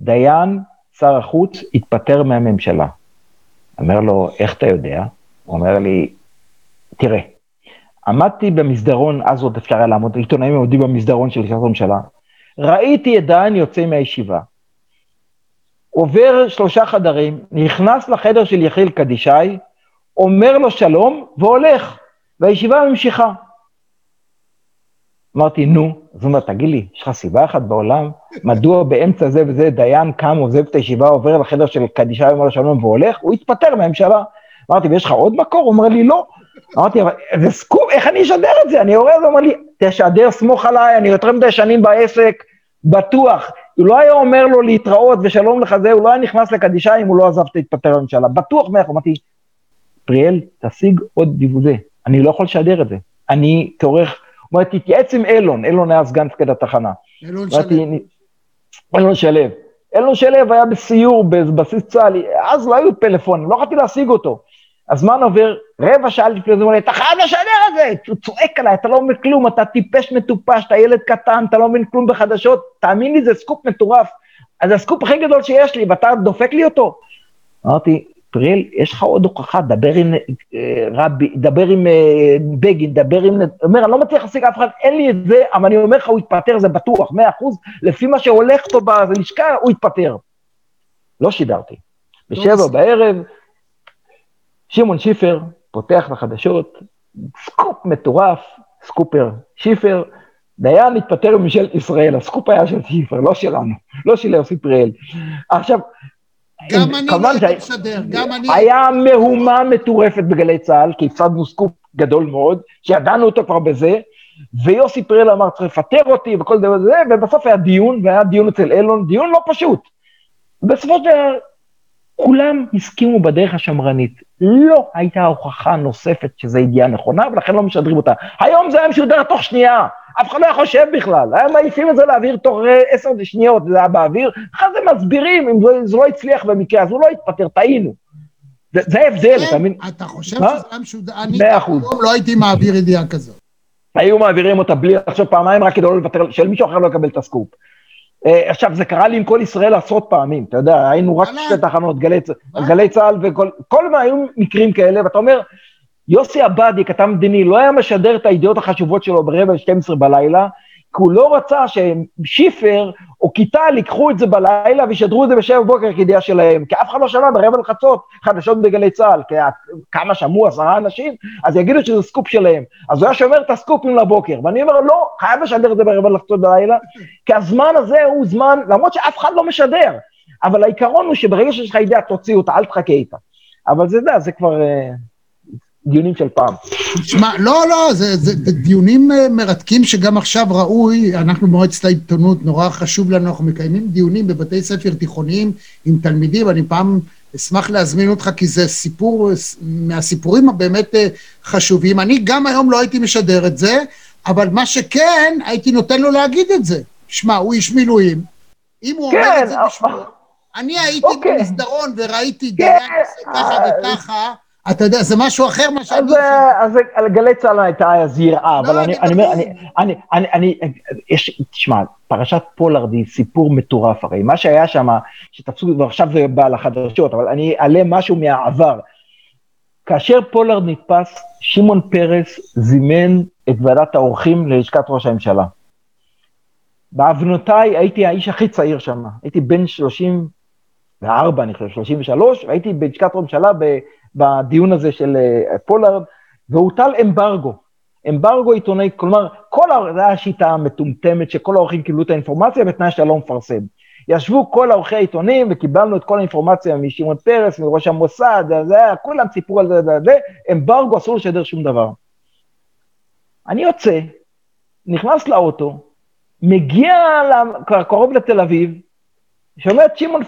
דיין, שר החוץ, התפטר מהממשלה. אומר לו, איך אתה יודע? הוא אומר לי, תראה, עמדתי במסדרון, אז עוד אפשר היה לעמוד, עיתונאים עומדים במסדרון של לשכת הממשלה, ראיתי את דיין יוצא מהישיבה, עובר שלושה חדרים, נכנס לחדר של יחיל קדישאי, אומר לו שלום והולך, והישיבה ממשיכה. אמרתי, נו, אז הוא אומר, תגיד לי, יש לך סיבה אחת בעולם? מדוע באמצע זה וזה דיין קם, עוזב את הישיבה, עובר לחדר של קדישאי, אומר לו שלום והולך? הוא התפטר מהממשלה. אמרתי, ויש לך עוד מקור? הוא אומר לי, לא. אמרתי, אבל זה סקופ, איך אני אשדר את זה? אני יורד, הוא אומר לי, תשדר, סמוך עליי, אני יותר מדי שנים בעסק, בטוח. הוא לא היה אומר לו להתראות ושלום לך זה, הוא לא היה נכנס לקדישאי אם הוא לא עזב את להתפטר בממשלה. בטוח מאה אמרתי, פריאל, תשיג עוד דיוודה, אני לא יכול לשדר את זה. אני כעורך, הוא אומר, תתייעץ עם אילון, אילון היה סגן מפקד התחנה. אילון שלו. "אני- אילון שלו. אילון שלו היה בסיור בבסיס צה"ל, אז לא היו פלאפונים, לא יכולתי להשיג אותו. הזמן עובר, רבע שעה לפני זה, הוא אומר לי, אתה חייב לשדר את זה! הוא צועק עליי, אתה לא מבין כלום, אתה טיפש מטופש, אתה ילד קטן, אתה לא מבין כלום בחדשות, תאמין לי, זה סקופ מטורף. אז הסקופ הכי גדול שיש לי, ואתה דופק לי אותו. אמרתי, פריאל, יש לך עוד הוכחה, דבר עם אה, רבי, דבר עם אה, בגין, דבר עם... הוא אומר, אני לא מצליח להשיג אף אחד, אין לי את זה, אבל אני אומר לך, הוא יתפטר, זה בטוח, מאה אחוז, לפי מה שהולך פה בלשכה, הוא יתפטר. לא שידרתי. בשבע. בערב, שמעון שיפר פותח לחדשות, סקופ מטורף, סקופ, שיפר, דיין התפטר מממשלת ישראל, הסקופ היה של שיפר, לא שלנו, לא של יוסי פריאל. עכשיו, גם אני לא הייתי משדר, גם אני... היה מהומה מטורפת בגלי צה"ל, כי הפסדנו סקופ גדול מאוד, שידענו אותו כבר בזה, ויוסי פריאל אמר, צריך לפטר אותי וכל דבר זה, ובסוף היה דיון, והיה דיון אצל אילון, דיון לא פשוט. בסופו של דבר, כולם הסכימו בדרך השמרנית. לא הייתה הוכחה נוספת שזו ידיעה נכונה, ולכן לא משדרים אותה. היום זה היה משודר תוך שנייה, אף אחד לא היה חושב בכלל. היה מעיפים את זה לאוויר תוך אה, עשר שניות, זה היה באוויר, אחרי זה מסבירים, אם זה, זה לא הצליח במקרה, אז הוא לא התפטר, טעינו. זה, זה ההבדל, אתה מבין? אתה חושב? שזה היה משודר? אני לא הייתי מעביר ידיעה כזאת. היו מעבירים אותה בלי לחשוב פעמיים, רק כדי לא לוותר, של מישהו אחר לא יקבל את הסקופ. אה, עכשיו, זה קרה לי עם כל ישראל עשרות פעמים, אתה יודע, היינו רק. שתי תחנות, גלי, צה"ל וכל, כל מה, היו מקרים כאלה, ואתה אומר, יוסי עבאדי, כתב מדיני, לא היה משדר את הידיעות החשובות שלו ברבע ל-12 בלילה, כי הוא לא רצה ששיפר או קיטל ייקחו את זה בלילה וישדרו את זה בשבע בבוקר כידיעה שלהם, כי אף אחד לא שמע ברבע לחצות חדשות בגלי צה"ל, כי כמה שמעו, עשרה אנשים, אז יגידו שזה סקופ שלהם. אז הוא היה שומר את הסקופים לבוקר, ואני אומר, לא, חייב לשדר את זה ברבע לחצות בלילה, כי הזמן הזה הוא זמן, למרות שאף אחד לא משדר, אבל העיקרון הוא שברגע שיש לך ידיעה, תוציא אותה, אל תחכה איתה. אבל זה, יודע, זה כבר אה, דיונים של פעם. תשמע, לא, לא, זה, זה, זה דיונים אה, מרתקים שגם עכשיו ראוי, אנחנו במועצת העיתונות, נורא חשוב לנו, אנחנו מקיימים דיונים בבתי ספר תיכוניים עם תלמידים, אני פעם אשמח להזמין אותך, כי זה סיפור, אה, מהסיפורים הבאמת אה, חשובים. אני גם היום לא הייתי משדר את זה, אבל מה שכן, הייתי נותן לו להגיד את זה. שמע, הוא איש מילואים, אם הוא אומר כן, את זה בשמו, אני הייתי אוקיי. במסדרון וראיתי כן, דיין עושה ככה וככה, אתה יודע, זה משהו אחר מה שאני אז, אה, אז על גלי צה"ל הייתה אז יראה, אבל לא, אני, אני אומר. אני, אני, אני, יש, תשמע, פרשת פולארד היא סיפור מטורף הרי, מה שהיה שם, שתפסו, ועכשיו זה בא לחדשות, אבל אני אעלה משהו מהעבר. כאשר פולארד נתפס, שמעון פרס זימן את ועדת האורחים ללשכת ראש הממשלה. בעוונותיי הייתי האיש הכי צעיר שם, הייתי בן 34, אני חושב, 33, והייתי בלשכת ראש הממשלה ב- בדיון הזה של אה, פולארד, והוטל אמברגו. אמברגו עיתונאי, כלומר, כל, זו הייתה השיטה המטומטמת שכל העורכים קיבלו את האינפורמציה בתנאי שאתה לא מפרסם. ישבו כל עורכי העיתונים וקיבלנו את כל האינפורמציה משמעון פרס, מראש המוסד, זה, כולם סיפרו על זה, זה, זה, אמברגו, אסור לשדר שום דבר. אני יוצא, נכנס לאוטו, מגיע קרוב לתל אביב, שומע את שמעון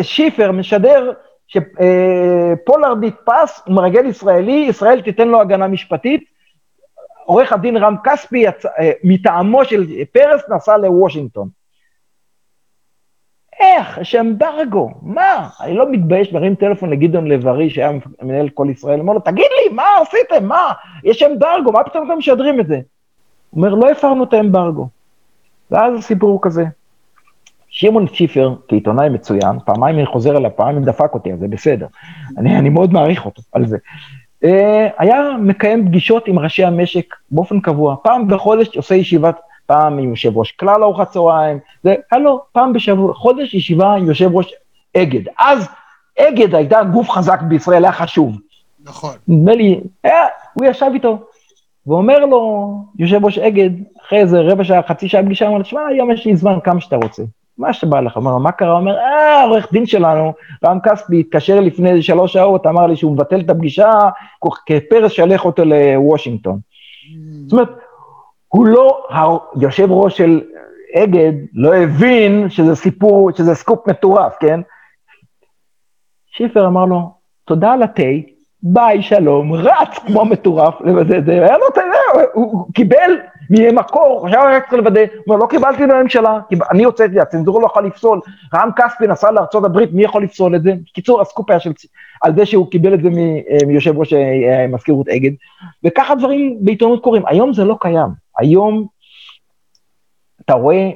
שיפר משדר שפולארד נתפס, הוא מרגל ישראלי, ישראל תיתן לו הגנה משפטית. עורך הדין רם כספי יצא, אה, מטעמו של פרס נסע לוושינגטון. איך? יש אמברגו, מה? אני לא מתבייש להרים טלפון לגדעון לב-ארי, שהיה מנהל כל ישראל, אומר לו, תגיד לי, מה עשיתם? מה? יש אמברגו, מה פתאום אתם משדרים את זה? הוא אומר, לא הפרנו את האמברגו. ואז הסיפור הוא כזה. שמעון שיפר, כעיתונאי מצוין, פעמיים אני חוזר אליו, פעמיים דפק אותי, אז זה בסדר. אני, אני מאוד מעריך אותו על זה. אה, היה מקיים פגישות עם ראשי המשק באופן קבוע. פעם בחודש עושה ישיבת, פעם עם יושב ראש כלל ארוחת צהריים, זה היה לו פעם בשבוע, חודש ישיבה עם יושב ראש אגד. אז אגד הייתה גוף חזק בישראל, היה חשוב. נכון. נדמה לי, היה, הוא ישב איתו, ואומר לו, יושב ראש אגד, אחרי איזה רבע שעה, חצי שעה פגישה, אמר לו, תשמע, היום יש לי זמן כמה שאתה רוצה. מה שבא לך, אומר מה קרה? אומר, אה, העורך דין שלנו, רם כספי, התקשר לפני איזה שלוש שעות, אמר לי שהוא מבטל את הפגישה, כפרס שלח אותו לוושינגטון. זאת אומרת, הוא לא, היושב ראש של אגד לא הבין שזה סיפור, שזה סקופ מטורף, כן? שיפר אמר לו, תודה על התה, ביי, שלום, רץ כמו מטורף, לוודא את זה, היה לו, אתה יודע, הוא קיבל ממקור, עכשיו היה צריך לוודא, הוא אומר, לא קיבלתי בממשלה, אני הוצאתי, הצנזורה לא יכולה לפסול, רם כספי נסע לארה"ב, מי יכול לפסול את זה? בקיצור, הסקופ היה של, על זה שהוא קיבל את זה מיושב ראש אה, מזכירות אגד, וככה דברים בעיתונות קורים. היום זה לא קיים, היום אתה רואה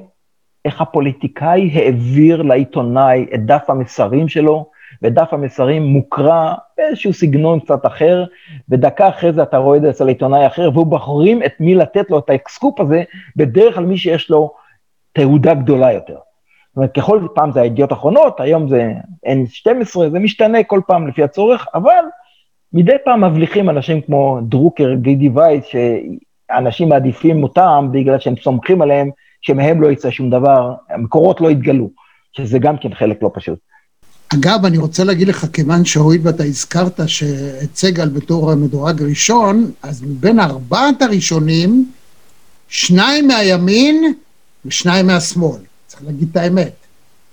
איך הפוליטיקאי העביר לעיתונאי את דף המסרים שלו, ודף המסרים מוקרא באיזשהו סגנון קצת אחר, ודקה אחרי זה אתה רואה את זה אצל עיתונאי אחר, והוא בוחרים את מי לתת לו את הסקופ הזה, בדרך כלל מי שיש לו תהודה גדולה יותר. זאת אומרת, כל פעם זה ידיעות אחרונות, היום זה N12, זה משתנה כל פעם לפי הצורך, אבל מדי פעם מבליחים אנשים כמו דרוקר, גידי וייץ, שאנשים מעדיפים אותם בגלל שהם סומכים עליהם, שמהם לא יצא שום דבר, המקורות לא יתגלו, שזה גם כן חלק לא פשוט. אגב, אני רוצה להגיד לך, כיוון שהואיל ואתה הזכרת שאת סגל בתור המדורג ראשון, אז מבין ארבעת הראשונים, שניים מהימין ושניים מהשמאל. צריך להגיד את האמת.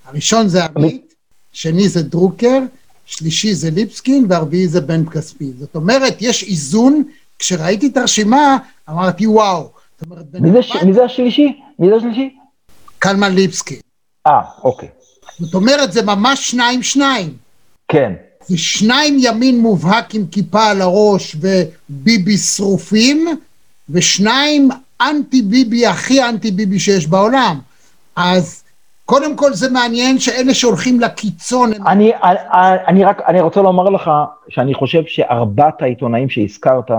הראשון זה עמית, שני זה דרוקר, שלישי זה ליבסקין, והרביעי זה בן כספי. זאת אומרת, יש איזון, כשראיתי את הרשימה, אמרתי, וואו. זאת אומרת, מי זה, מי זה השלישי? מי זה השלישי? קלמן ליבסקין. אה, אוקיי. זאת אומרת, זה ממש שניים-שניים. כן. זה שניים ימין מובהק עם כיפה על הראש וביבי שרופים, ושניים אנטי ביבי, הכי אנטי ביבי שיש בעולם. אז קודם כל זה מעניין שאלה שהולכים לקיצון... הם... אני, אני, אני רק, אני רוצה לומר לך שאני חושב שארבעת העיתונאים שהזכרת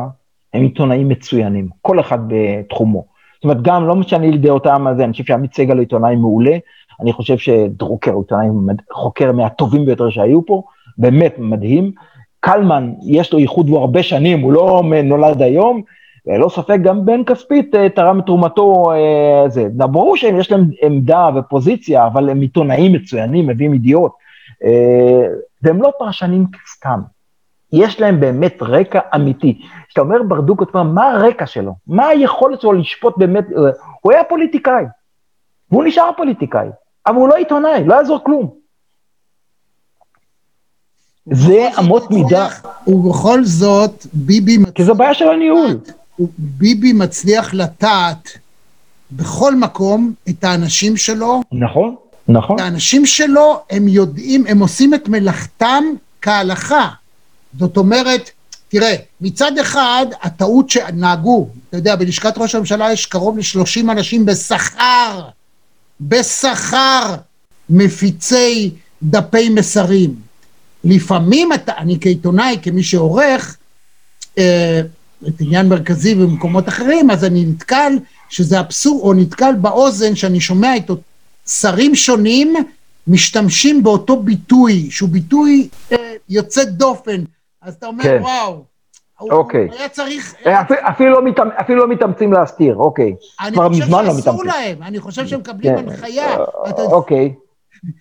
הם עיתונאים מצוינים, כל אחד בתחומו. זאת אומרת, גם לא משנה לי דעותם על זה, אני חושב שעמית סגל הוא עיתונאי מעולה, אני חושב שדרוקר הוא עיתונאי חוקר מהטובים ביותר שהיו פה, באמת מדהים. קלמן, יש לו ייחוד והוא הרבה שנים, הוא לא נולד היום, ללא ספק גם בן כספית אה, תרם את תרומתו, אה, זה. ברור שיש להם עמדה ופוזיציה, אבל הם עיתונאים מצוינים, מביאים ידיעות. אה, והם לא פרשנים סתם. יש להם באמת רקע אמיתי. כשאתה אומר ברדוק, אתה אומר, מה הרקע שלו? מה היכולת שלו לשפוט באמת? הוא היה פוליטיקאי, והוא נשאר פוליטיקאי. אבל הוא לא עיתונאי, לא יעזור כלום. זה אמות מידה. ובכל זאת, ביבי... כי זו בעיה של הניהול. ביבי מצליח לטעת בכל מקום את האנשים שלו. נכון, נכון. האנשים שלו, הם יודעים, הם עושים את מלאכתם כהלכה. זאת אומרת, תראה, מצד אחד, הטעות שנהגו, אתה יודע, בלשכת ראש הממשלה יש קרוב ל-30 אנשים בשכר. בשכר מפיצי דפי מסרים. לפעמים אתה, אני כעיתונאי, כמי שעורך אה, את עניין מרכזי במקומות אחרים, אז אני נתקל, שזה אבסורד, או נתקל באוזן שאני שומע את שרים שונים משתמשים באותו ביטוי, שהוא ביטוי אה, יוצא דופן. אז אתה אומר, כן. וואו, אוקיי. הוא היה צריך... אה, אפילו, לא אפילו לא מתאמצים להסתיר, אוקיי. כבר מזמן לא מתאמצים. אני חושב שאסור להם, אני חושב שהם מקבלים כן. הנחיה. אוקיי.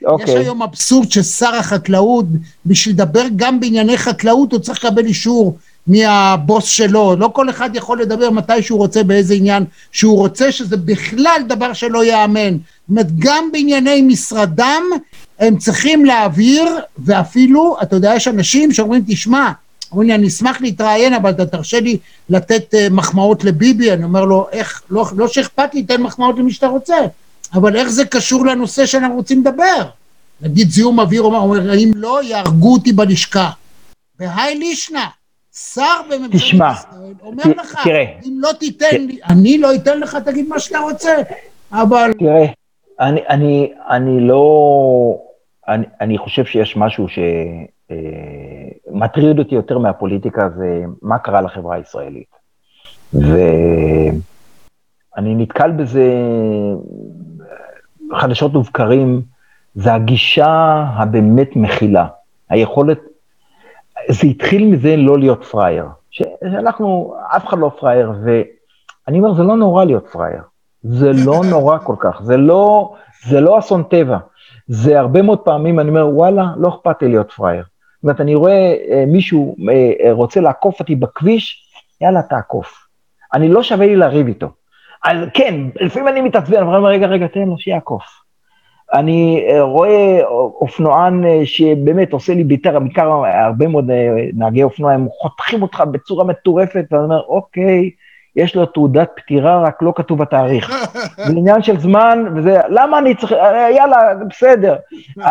אוקיי. יש היום אבסורד ששר החקלאות, בשביל לדבר גם בענייני חקלאות, הוא צריך לקבל אישור מהבוס שלו. לא כל אחד יכול לדבר מתי שהוא רוצה, באיזה עניין שהוא רוצה, שזה בכלל דבר שלא ייאמן. זאת אומרת, גם בענייני משרדם, הם צריכים להעביר, ואפילו, אתה יודע, יש אנשים שאומרים, תשמע, אומרים לי, אני אשמח להתראיין, אבל אתה תרשה לי לתת uh, מחמאות לביבי. אני אומר לו, איך, לא, לא שאכפת לי, תן מחמאות למי שאתה רוצה, אבל איך זה קשור לנושא שאנחנו רוצים לדבר? נגיד זיהום אוויר, הוא אומר, אם לא, יהרגו אותי בלשכה. בהאי לישנא, שר בממשלת ישראל אומר ת, לך, תראה, אם לא תיתן ת... לי, אני לא אתן לך, תגיד מה שאתה רוצה, אבל... תראה, אני, אני, אני לא... אני, אני חושב שיש משהו ש... מטריד אותי יותר מהפוליטיקה זה מה קרה לחברה הישראלית. ואני נתקל בזה חדשות לבקרים, זה הגישה הבאמת מכילה. היכולת, זה התחיל מזה לא להיות פראייר. שאנחנו, אף אחד לא פראייר, ואני אומר, זה לא נורא להיות פראייר. זה לא נורא כל כך, זה לא, זה לא אסון טבע. זה הרבה מאוד פעמים, אני אומר, וואלה, לא אכפת לי להיות פראייר. אומרת, אני רואה אה, מישהו אה, אה, רוצה לעקוף אותי בכביש, יאללה, תעקוף. אני לא שווה לי לריב איתו. אז כן, לפעמים אני מתעצבן, אבל רגע, רגע, תן לו שיעקוף. אני אה, רואה אופנוען אה, שבאמת עושה לי בעיקר, בעיקר הרבה מאוד אה, נהגי אופנוע, הם חותכים אותך בצורה מטורפת, ואני אומר, אוקיי, יש לו תעודת פטירה, רק לא כתוב התאריך. זה עניין של זמן, וזה, למה אני צריך, יאללה, בסדר.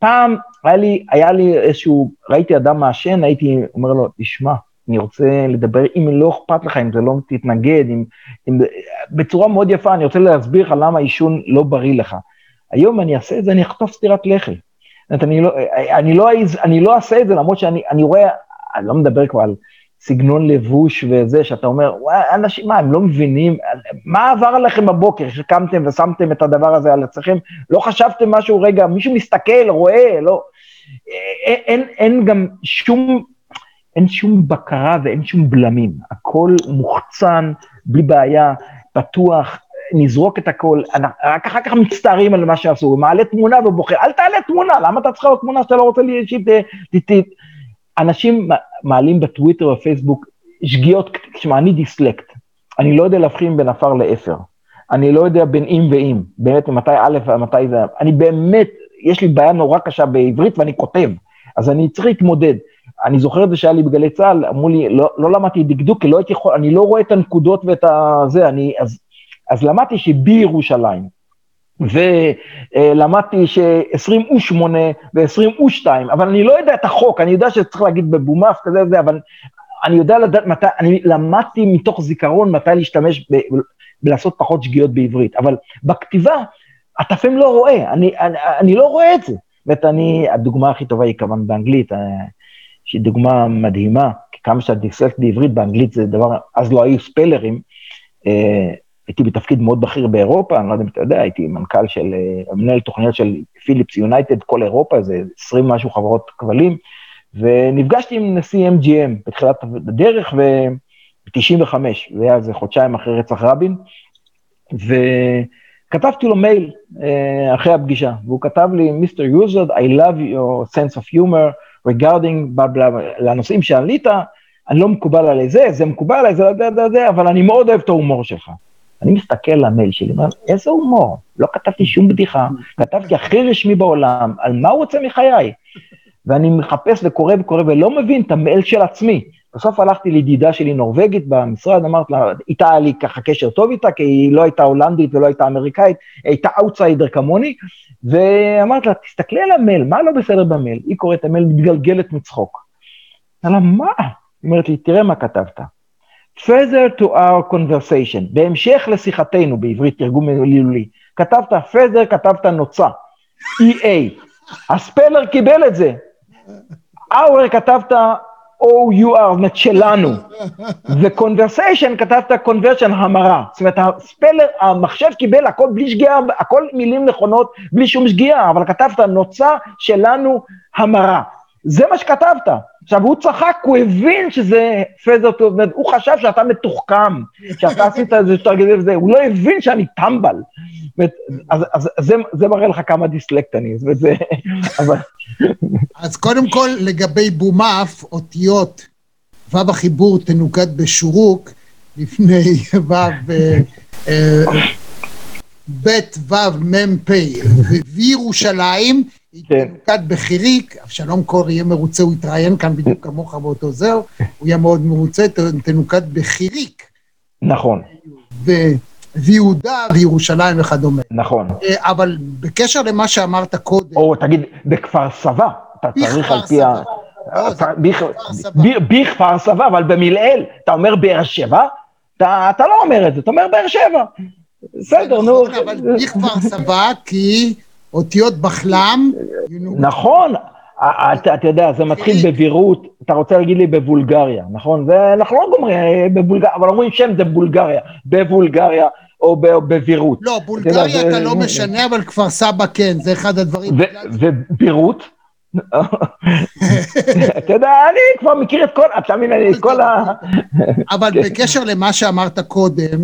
פעם היה לי, היה לי איזשהו, ראיתי אדם מעשן, הייתי אומר לו, תשמע, אני רוצה לדבר, אם לא אכפת לך, אם זה לא תתנגד, אם, אם, בצורה מאוד יפה, אני רוצה להסביר לך למה עישון לא בריא לך. היום אני אעשה את זה, אני אחטוף סטירת לחי. אני לא, אני לא, אני לא אעשה את זה, למרות שאני אני רואה, אני לא מדבר כבר על סגנון לבוש וזה, שאתה אומר, וואי, אנשים, מה, הם לא מבינים, מה עבר עליכם בבוקר שקמתם ושמתם את הדבר הזה על עצמכם? לא חשבתם משהו, רגע, מישהו מסתכל, רואה, לא... אין, אין, אין גם שום, אין שום בקרה ואין שום בלמים. הכל מוחצן, בלי בעיה, פתוח, נזרוק את הכל, רק אחר כך מצטערים על מה שעשו, מעלה תמונה ובוחר, אל תעלה תמונה, למה אתה צריך לעלות תמונה שאתה לא רוצה להשיב, אנשים מעלים בטוויטר או בפייסבוק שגיאות, תשמע, אני דיסלקט, אני לא יודע להבחין בין עפר לאפר, אני לא יודע בין אם ואם, באמת מתי א' ומתי זה, אני באמת, יש לי בעיה נורא קשה בעברית ואני כותב, אז אני צריך להתמודד. אני זוכר את זה שהיה לי בגלי צה"ל, אמרו לי, לא, לא למדתי דקדוק, כי לא הייתי יכול, אני לא רואה את הנקודות ואת הזה, אני, אז, אז למדתי שבירושלים, ולמדתי ש-20 ו-8 ו-20 ו-2, אבל אני לא יודע את החוק, אני יודע שצריך להגיד בבומף כזה וזה, אבל אני יודע לדעת מתי, אני למדתי מתוך זיכרון מתי להשתמש ב, בלעשות פחות שגיאות בעברית, אבל בכתיבה, אתה לפעמים לא רואה, אני, אני, אני לא רואה את זה. זאת אני, הדוגמה הכי טובה היא כמובן באנגלית, אה, שהיא דוגמה מדהימה, כמה שאתה דיסלקט בעברית, באנגלית זה דבר, אז לא היו ספלרים, אה, הייתי בתפקיד מאוד בכיר באירופה, אני לא יודע אם אתה יודע, הייתי מנכ"ל של, אה, מנהל תוכניות של פיליפס יונייטד, כל אירופה, זה 20 משהו חברות כבלים, ונפגשתי עם נשיא MGM בתחילת הדרך, ב-95, זה היה איזה חודשיים אחרי רצח רבין, וכתבתי לו מייל uh, אחרי הפגישה, והוא כתב לי, Mister יוזרד, I love your sense of humor regarding, לנושאים שעלית, אני לא מקובל עליי זה, זה מקובל עליי, זה, זה, זה, זה, אבל אני מאוד אוהב את ההומור שלך. אני מסתכל למייל שלי, אומר, איזה הומור? לא כתבתי שום בדיחה, כתבתי הכי רשמי בעולם, על מה הוא רוצה מחיי? ואני מחפש וקורא וקורא ולא מבין את המייל של עצמי. בסוף הלכתי לידידה שלי נורבגית במשרד, אמרתי לה, איתה היה לי ככה קשר טוב איתה, כי היא לא הייתה הולנדית ולא הייתה אמריקאית, הייתה אאוטסיידר כמוני, ואמרתי לה, תסתכלי על המייל, מה לא בסדר במייל? היא קוראת את המייל, מתגלגלת מצחוק. אמרתי לה, מה? היא אומרת לי, תראה מה כתבת. Further to our conversation, בהמשך לשיחתנו בעברית, תרגום מילולי, כתבת further, כתבת נוצה, EA, הספלר קיבל את זה, our כתבת OUR, זאת שלנו, ו-conversation כתבת conversion המרה, זאת אומרת הספלר, המחשב קיבל הכל בלי שגיאה, הכל מילים נכונות, בלי שום שגיאה, אבל כתבת נוצה שלנו המרה, זה מה שכתבת. עכשיו, הוא צחק, הוא הבין שזה פזר טוב, הוא חשב שאתה מתוחכם, שאתה עשית איזה תרגיל וזה, הוא לא הבין שאני טמבל. אז, אז זה, זה מראה לך כמה דיסלקט אני, וזה, אבל... אז קודם כל, לגבי בומף, אותיות ו' החיבור תנוקד בשורוק, לפני ו' ב' ו' מ' פ', וירושלים, היא תנוקד בחיריק, אבשלום קור יהיה מרוצה, הוא יתראיין כאן בדיוק כמוך באותו זהו, הוא יהיה מאוד מרוצה, תנוקד בחיריק. נכון. ויהודה וירושלים וכדומה. נכון. אבל בקשר למה שאמרת קודם... או תגיד, בכפר סבא, אתה צריך על פי ה... בכפר סבא, אבל במלעיל, אתה אומר באר שבע, אתה לא אומר את זה, אתה אומר באר שבע. בסדר, נו. אבל בכפר סבא, כי... אותיות בחלם. נכון, אתה יודע, זה מתחיל בבירות, אתה רוצה להגיד לי בבולגריה, נכון? ואנחנו לא גומרים אה, בבולגריה, אבל אומרים שם זה בולגריה, בבולגריה או בבירות. לא, בולגריה אתה לא משנה, אבל כפר סבא כן, זה אחד הדברים. ובירות, אתה יודע, אני כבר מכיר את כל, אתה מבין, את כל ה... אבל כן. בקשר למה שאמרת קודם,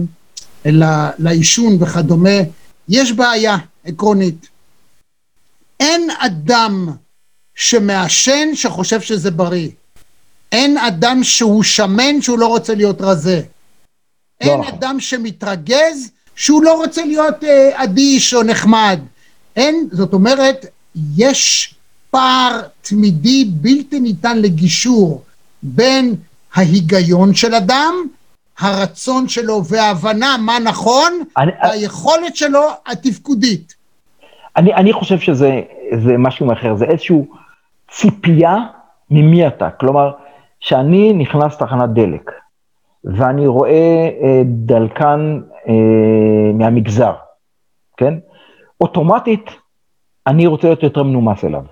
לעישון וכדומה, יש בעיה עקרונית. אין אדם שמעשן שחושב שזה בריא. אין אדם שהוא שמן שהוא לא רוצה להיות רזה. אין נכון. אדם שמתרגז שהוא לא רוצה להיות אה, אדיש או נחמד. אין, זאת אומרת, יש פער תמידי בלתי ניתן לגישור בין ההיגיון של אדם, הרצון שלו וההבנה מה נכון, אני- והיכולת שלו התפקודית. אני, אני חושב שזה זה משהו אחר, זה איזושהי ציפייה ממי אתה. כלומר, כשאני נכנס לתחנת דלק, ואני רואה אה, דלקן אה, מהמגזר, כן? אוטומטית אני רוצה להיות יותר מנומס אליו.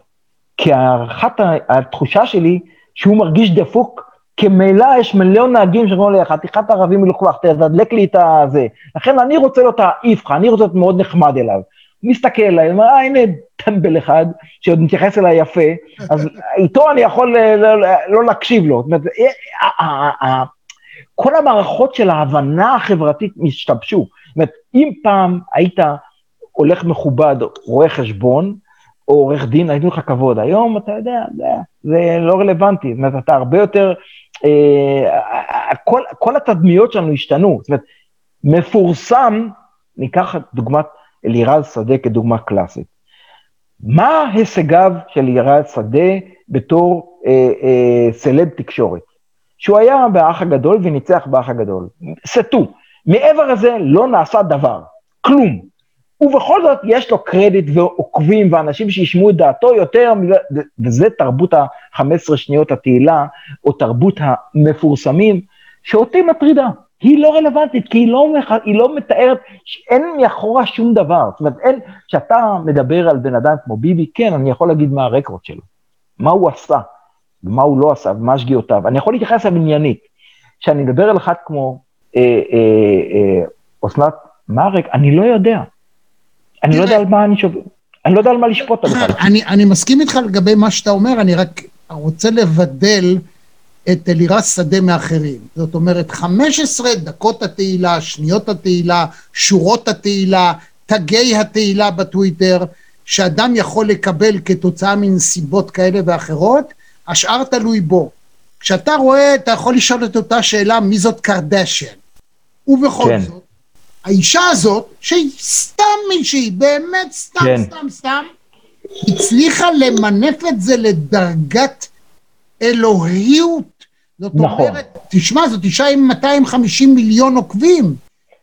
כי הערכת, התחושה שלי שהוא מרגיש דפוק, כי ממילא יש מיליון נהגים שאומרים לי, חתיכת ערבים מלוכלך, תדלק לי את הזה. לכן אני רוצה להיות האיפכא, אני רוצה להיות מאוד נחמד אליו. מסתכל עליי, אומר, אה, הנה טמבל אחד, שעוד מתייחס אליי יפה, אז איתו אני יכול אה, לא, לא, להקשיב לו. זאת אומרת, אה, אה, כל המערכות של ההבנה החברתית השתבשו. זאת אומרת, אם פעם היית הולך מכובד, רואה חשבון, או עורך דין, הייתי לך כבוד. היום, אתה יודע, זה, לא רלוונטי. זאת אומרת, אתה הרבה יותר... כל, התדמיות שלנו השתנו. זאת אומרת, מפורסם, ניקח דוגמת אלירז שדה כדוגמה קלאסית. מה הישגיו של אלירז שדה בתור אה, אה, סלב תקשורת? שהוא היה באח הגדול וניצח באח הגדול. סטו. מעבר לזה לא נעשה דבר, כלום. ובכל זאת יש לו קרדיט ועוקבים ואנשים שישמעו את דעתו יותר, וזה תרבות ה-15 שניות התהילה, או תרבות המפורסמים, שאותי מטרידה. היא לא רלוונטית, כי היא לא, היא לא מתארת, אין מאחורה שום דבר. זאת אומרת, אין, כשאתה מדבר על בן אדם כמו ביבי, כן, אני יכול להגיד מה הרקורד שלו, מה הוא עשה, ומה הוא לא עשה, ומה שגיאותיו. אני יכול להתייחס אליו עניינית. כשאני מדבר על אחד כמו אה, אה, אה, אסנת מארק, אני לא יודע. אני לא יודע על מה אני שוב... אני לא יודע על מה לשפוט בכלל. אני, אני מסכים איתך לגבי מה שאתה אומר, אני רק רוצה לבדל את אלירז שדה מאחרים. זאת אומרת, 15 דקות התהילה, שניות התהילה, שורות התהילה, תגי התהילה בטוויטר, שאדם יכול לקבל כתוצאה מנסיבות כאלה ואחרות, השאר תלוי בו. כשאתה רואה, אתה יכול לשאול את אותה שאלה, מי זאת קרדשן? ובכל כן. זאת, האישה הזאת, שהיא סתם מישהי, באמת סתם, כן. סתם, סתם, הצליחה למנף את זה לדרגת אלוהיות. זאת נכון. אומרת, תשמע, זאת אישה עם 250 מיליון עוקבים.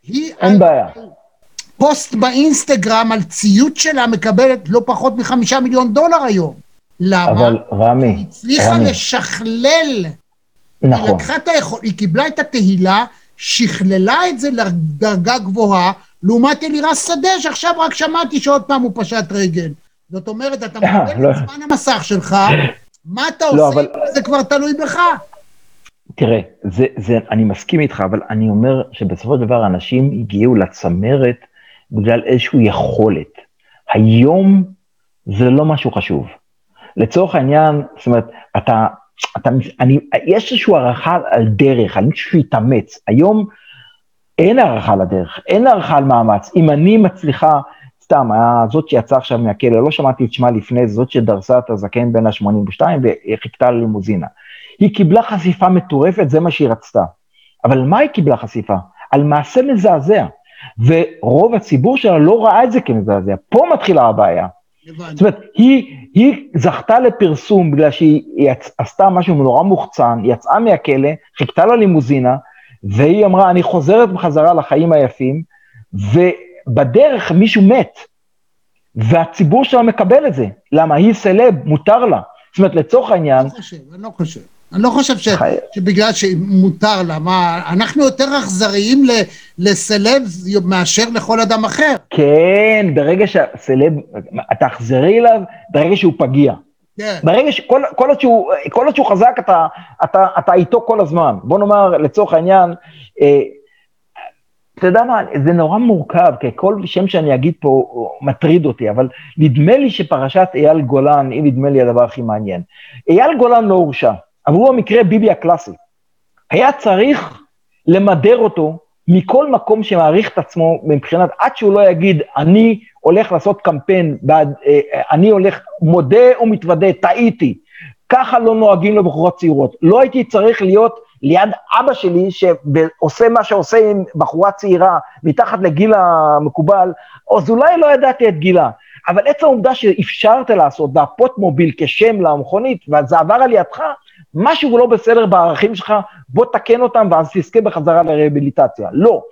היא אין על בעיה. פוסט באינסטגרם על ציוץ שלה מקבלת לא פחות מחמישה מיליון דולר היום. למה? אבל רמי, היא הצליחה רמי, לשכלל. היא נכון. לקחה את היכול, היא קיבלה את התהילה, שכללה את זה לדרגה גבוהה, לעומת אלירז שדה, שעכשיו רק שמעתי שעוד פעם הוא פשט רגל. זאת אומרת, אתה מקבל. את זמן המסך שלך, מה אתה לא, עושה, זה כבר תלוי בך. תראה, זה, זה, אני מסכים איתך, אבל אני אומר שבסופו של דבר אנשים הגיעו לצמרת בגלל איזושהי יכולת. היום זה לא משהו חשוב. לצורך העניין, זאת אומרת, אתה, אתה, אני, יש איזושהי הערכה על דרך, על מישהו שהתאמץ. היום אין הערכה על הדרך, אין הערכה על מאמץ. אם אני מצליחה, סתם, זאת שיצאה עכשיו מהכלא, לא שמעתי את שמה לפני, זאת שדרסה את הזקן בן ה-82 וחיכתה ללימוזינה. היא קיבלה חשיפה מטורפת, זה מה שהיא רצתה. אבל מה היא קיבלה חשיפה? על מעשה מזעזע. ורוב הציבור שלה לא ראה את זה כמזעזע. פה מתחילה הבעיה. זאת אומרת, היא, היא זכתה לפרסום בגלל שהיא יצ... עשתה משהו נורא מוחצן, יצאה מהכלא, חיכתה ללימוזינה, והיא אמרה, אני חוזרת בחזרה לחיים היפים, ובדרך מישהו מת, והציבור שלה מקבל את זה. למה? היא סלב, מותר לה. זאת אומרת, לצורך העניין, אני לא חושב, אני לא חושב. אני לא חושב ש... שבגלל שמותר לה, מה, אנחנו יותר אכזריים לסלב מאשר לכל אדם אחר. כן, ברגע שהסלב, אתה תחזרי אליו ברגע שהוא פגיע. כן. ברגע שכל כל עוד שהוא, כל עוד שהוא חזק, אתה, אתה, אתה איתו כל הזמן. בוא נאמר, לצורך העניין, אה, אתה יודע מה, זה נורא מורכב, כי כל שם שאני אגיד פה מטריד אותי, אבל נדמה לי שפרשת אייל גולן היא נדמה לי הדבר הכי מעניין. אייל גולן לא הורשע, אבל הוא המקרה ביבי הקלאסי. היה צריך למדר אותו מכל מקום שמעריך את עצמו מבחינת, עד שהוא לא יגיד, אני הולך לעשות קמפיין, בעד, אה, אני הולך, מודה ומתוודה, טעיתי. ככה לא נוהגים לבחורות צעירות. לא הייתי צריך להיות ליד אבא שלי, שעושה מה שעושה עם בחורה צעירה, מתחת לגיל המקובל, אז אולי לא ידעתי את גילה. אבל עצם העובדה שאפשרת לעשות, והפוט מוביל כשם למכונית, וזה עבר על ידך, משהו לא בסדר בערכים שלך, בוא תקן אותם ואז תזכה בחזרה לרהביליטציה. לא.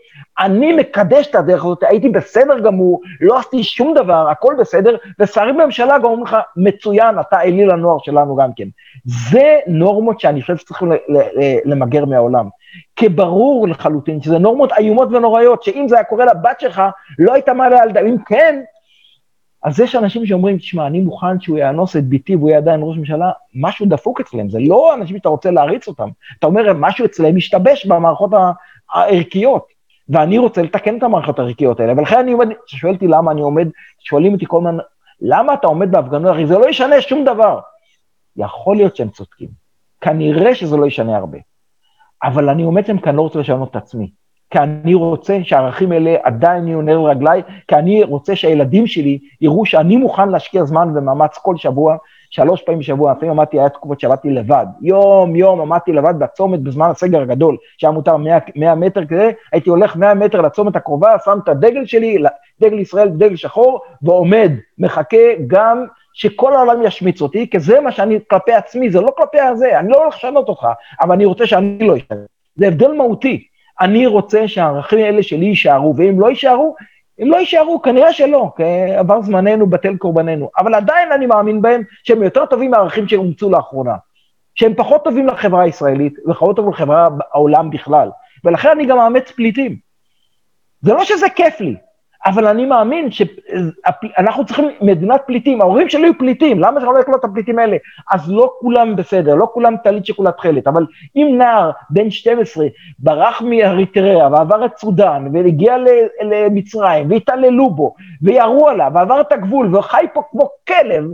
אני מקדש את הדרך הזאת, הייתי בסדר גמור, לא עשיתי שום דבר, הכל בסדר, ושרים בממשלה גם אומרים לך, מצוין, אתה אליל הנוער שלנו גם כן. זה נורמות שאני חושב שצריכים למגר מהעולם. כברור לחלוטין שזה נורמות איומות ונוראיות, שאם זה היה קורה לבת שלך, לא היית מעלה על דעת, אם כן, אז יש אנשים שאומרים, תשמע, אני מוכן שהוא יאנוס את ביתי והוא יהיה עדיין ראש ממשלה, משהו דפוק אצלם, זה לא אנשים שאתה רוצה להריץ אותם. אתה אומר, משהו אצלם משתבש במערכות הערכיות, ואני רוצה לתקן את המערכות הערכיות האלה, ולכן אני עומד, כששואל אותי למה אני עומד, שואלים אותי כל הזמן, למה אתה עומד בהפגנות, הרי זה לא ישנה שום דבר. יכול להיות שהם צודקים, כנראה שזה לא ישנה הרבה, אבל אני עומד שם כי אני לא רוצה לשנות את עצמי. כי אני רוצה שהערכים האלה עדיין יהיו נר רגליי, כי אני רוצה שהילדים שלי יראו שאני מוכן להשקיע זמן ומאמץ כל שבוע, שלוש פעמים בשבוע, לפעמים עמדתי, היה תקופות שעבדתי לבד, יום יום עמדתי לבד בצומת בזמן הסגר הגדול, שהיה מותר 100, 100 מטר כזה, הייתי הולך 100 מטר לצומת הקרובה, שם את הדגל שלי, דגל ישראל דגל שחור, ועומד, מחכה גם שכל העולם ישמיץ אותי, כי זה מה שאני כלפי עצמי, זה לא כלפי הזה, אני לא הולך לשנות אותך, אבל אני רוצה שאני לא אשתנה. זה הבדל מהותי. אני רוצה שהערכים האלה שלי יישארו, ואם לא יישארו, אם לא יישארו, כנראה שלא, כי עבר זמננו, בטל קורבננו. אבל עדיין אני מאמין בהם שהם יותר טובים מהערכים שאומצו לאחרונה. שהם פחות טובים לחברה הישראלית, ופחות טובים לחברה העולם בכלל. ולכן אני גם מאמץ פליטים. זה לא שזה כיף לי, אבל אני מאמין שאנחנו צריכים מדינת פליטים, ההורים שלי היו פליטים, למה שלא לקלוט את הפליטים האלה? אז לא כולם בסדר, לא כולם טלית שכולה תכלת, אבל אם נער בן 12 ברח מאריתריאה ועבר את סודאן והגיע למצרים והתעללו בו וירו עליו ועבר את הגבול וחי פה כמו כלב,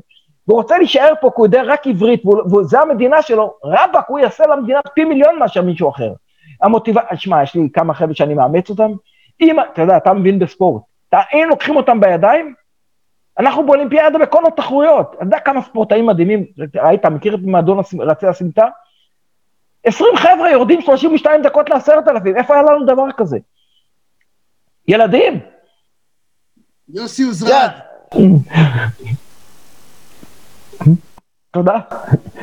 והוא רוצה להישאר פה כי הוא יודע רק עברית וזו המדינה שלו, רבאק, הוא יעשה למדינה פי מיליון מאשר מישהו אחר. המוטיבציה, שמע, יש לי כמה חבר'ה שאני מאמץ אותם, אם, אתה יודע, אתה מבין בספורט, היינו לוקחים אותם בידיים, אנחנו באולימפיאדה בכל התחרויות. אתה יודע כמה ספורטאים מדהימים, ראית, מכיר את מועדון רצי הסמטה? 20 חבר'ה יורדים 32 דקות לעשרת אלפים, איפה היה לנו דבר כזה? ילדים. יוסי עוזרד. תודה.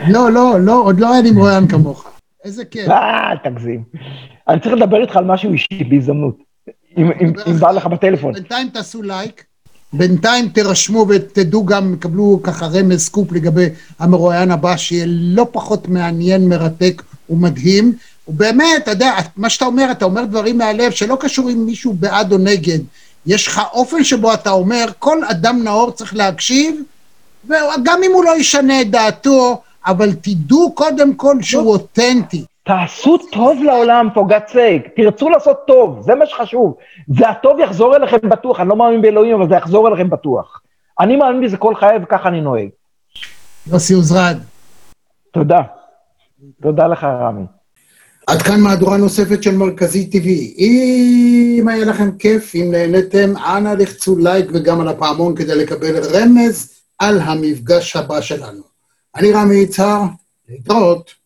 לא, לא, לא, עוד לא היה לי מרואיין כמוך. איזה כיף. אה, תגזים. אני צריך לדבר איתך על משהו אישי בהזדמנות. אם בא לך בטלפון. בינתיים תעשו לייק, בינתיים תירשמו ותדעו גם, קבלו ככה רמז סקופ לגבי המרואיין הבא, שיהיה לא פחות מעניין, מרתק ומדהים. ובאמת, אתה יודע, מה שאתה אומר, אתה אומר דברים מהלב שלא קשור אם מישהו בעד או נגד. יש לך אופן שבו אתה אומר, כל אדם נאור צריך להקשיב, וגם אם הוא לא ישנה את דעתו, אבל תדעו קודם כל שהוא אותנטי. תעשו טוב לעולם, God's sake, תרצו לעשות טוב, זה מה שחשוב. זה הטוב יחזור אליכם בטוח, אני לא מאמין באלוהים, אבל זה יחזור אליכם בטוח. אני מאמין בזה כל חיי וככה אני נוהג. יוסי עוזרד. תודה. תודה לך, רמי. עד כאן מהדורה נוספת של מרכזי TV. אם היה לכם כיף, אם נהניתם, אנא לחצו לייק וגם על הפעמון כדי לקבל רמז על המפגש הבא שלנו. אני רמי יצהר, להתראות.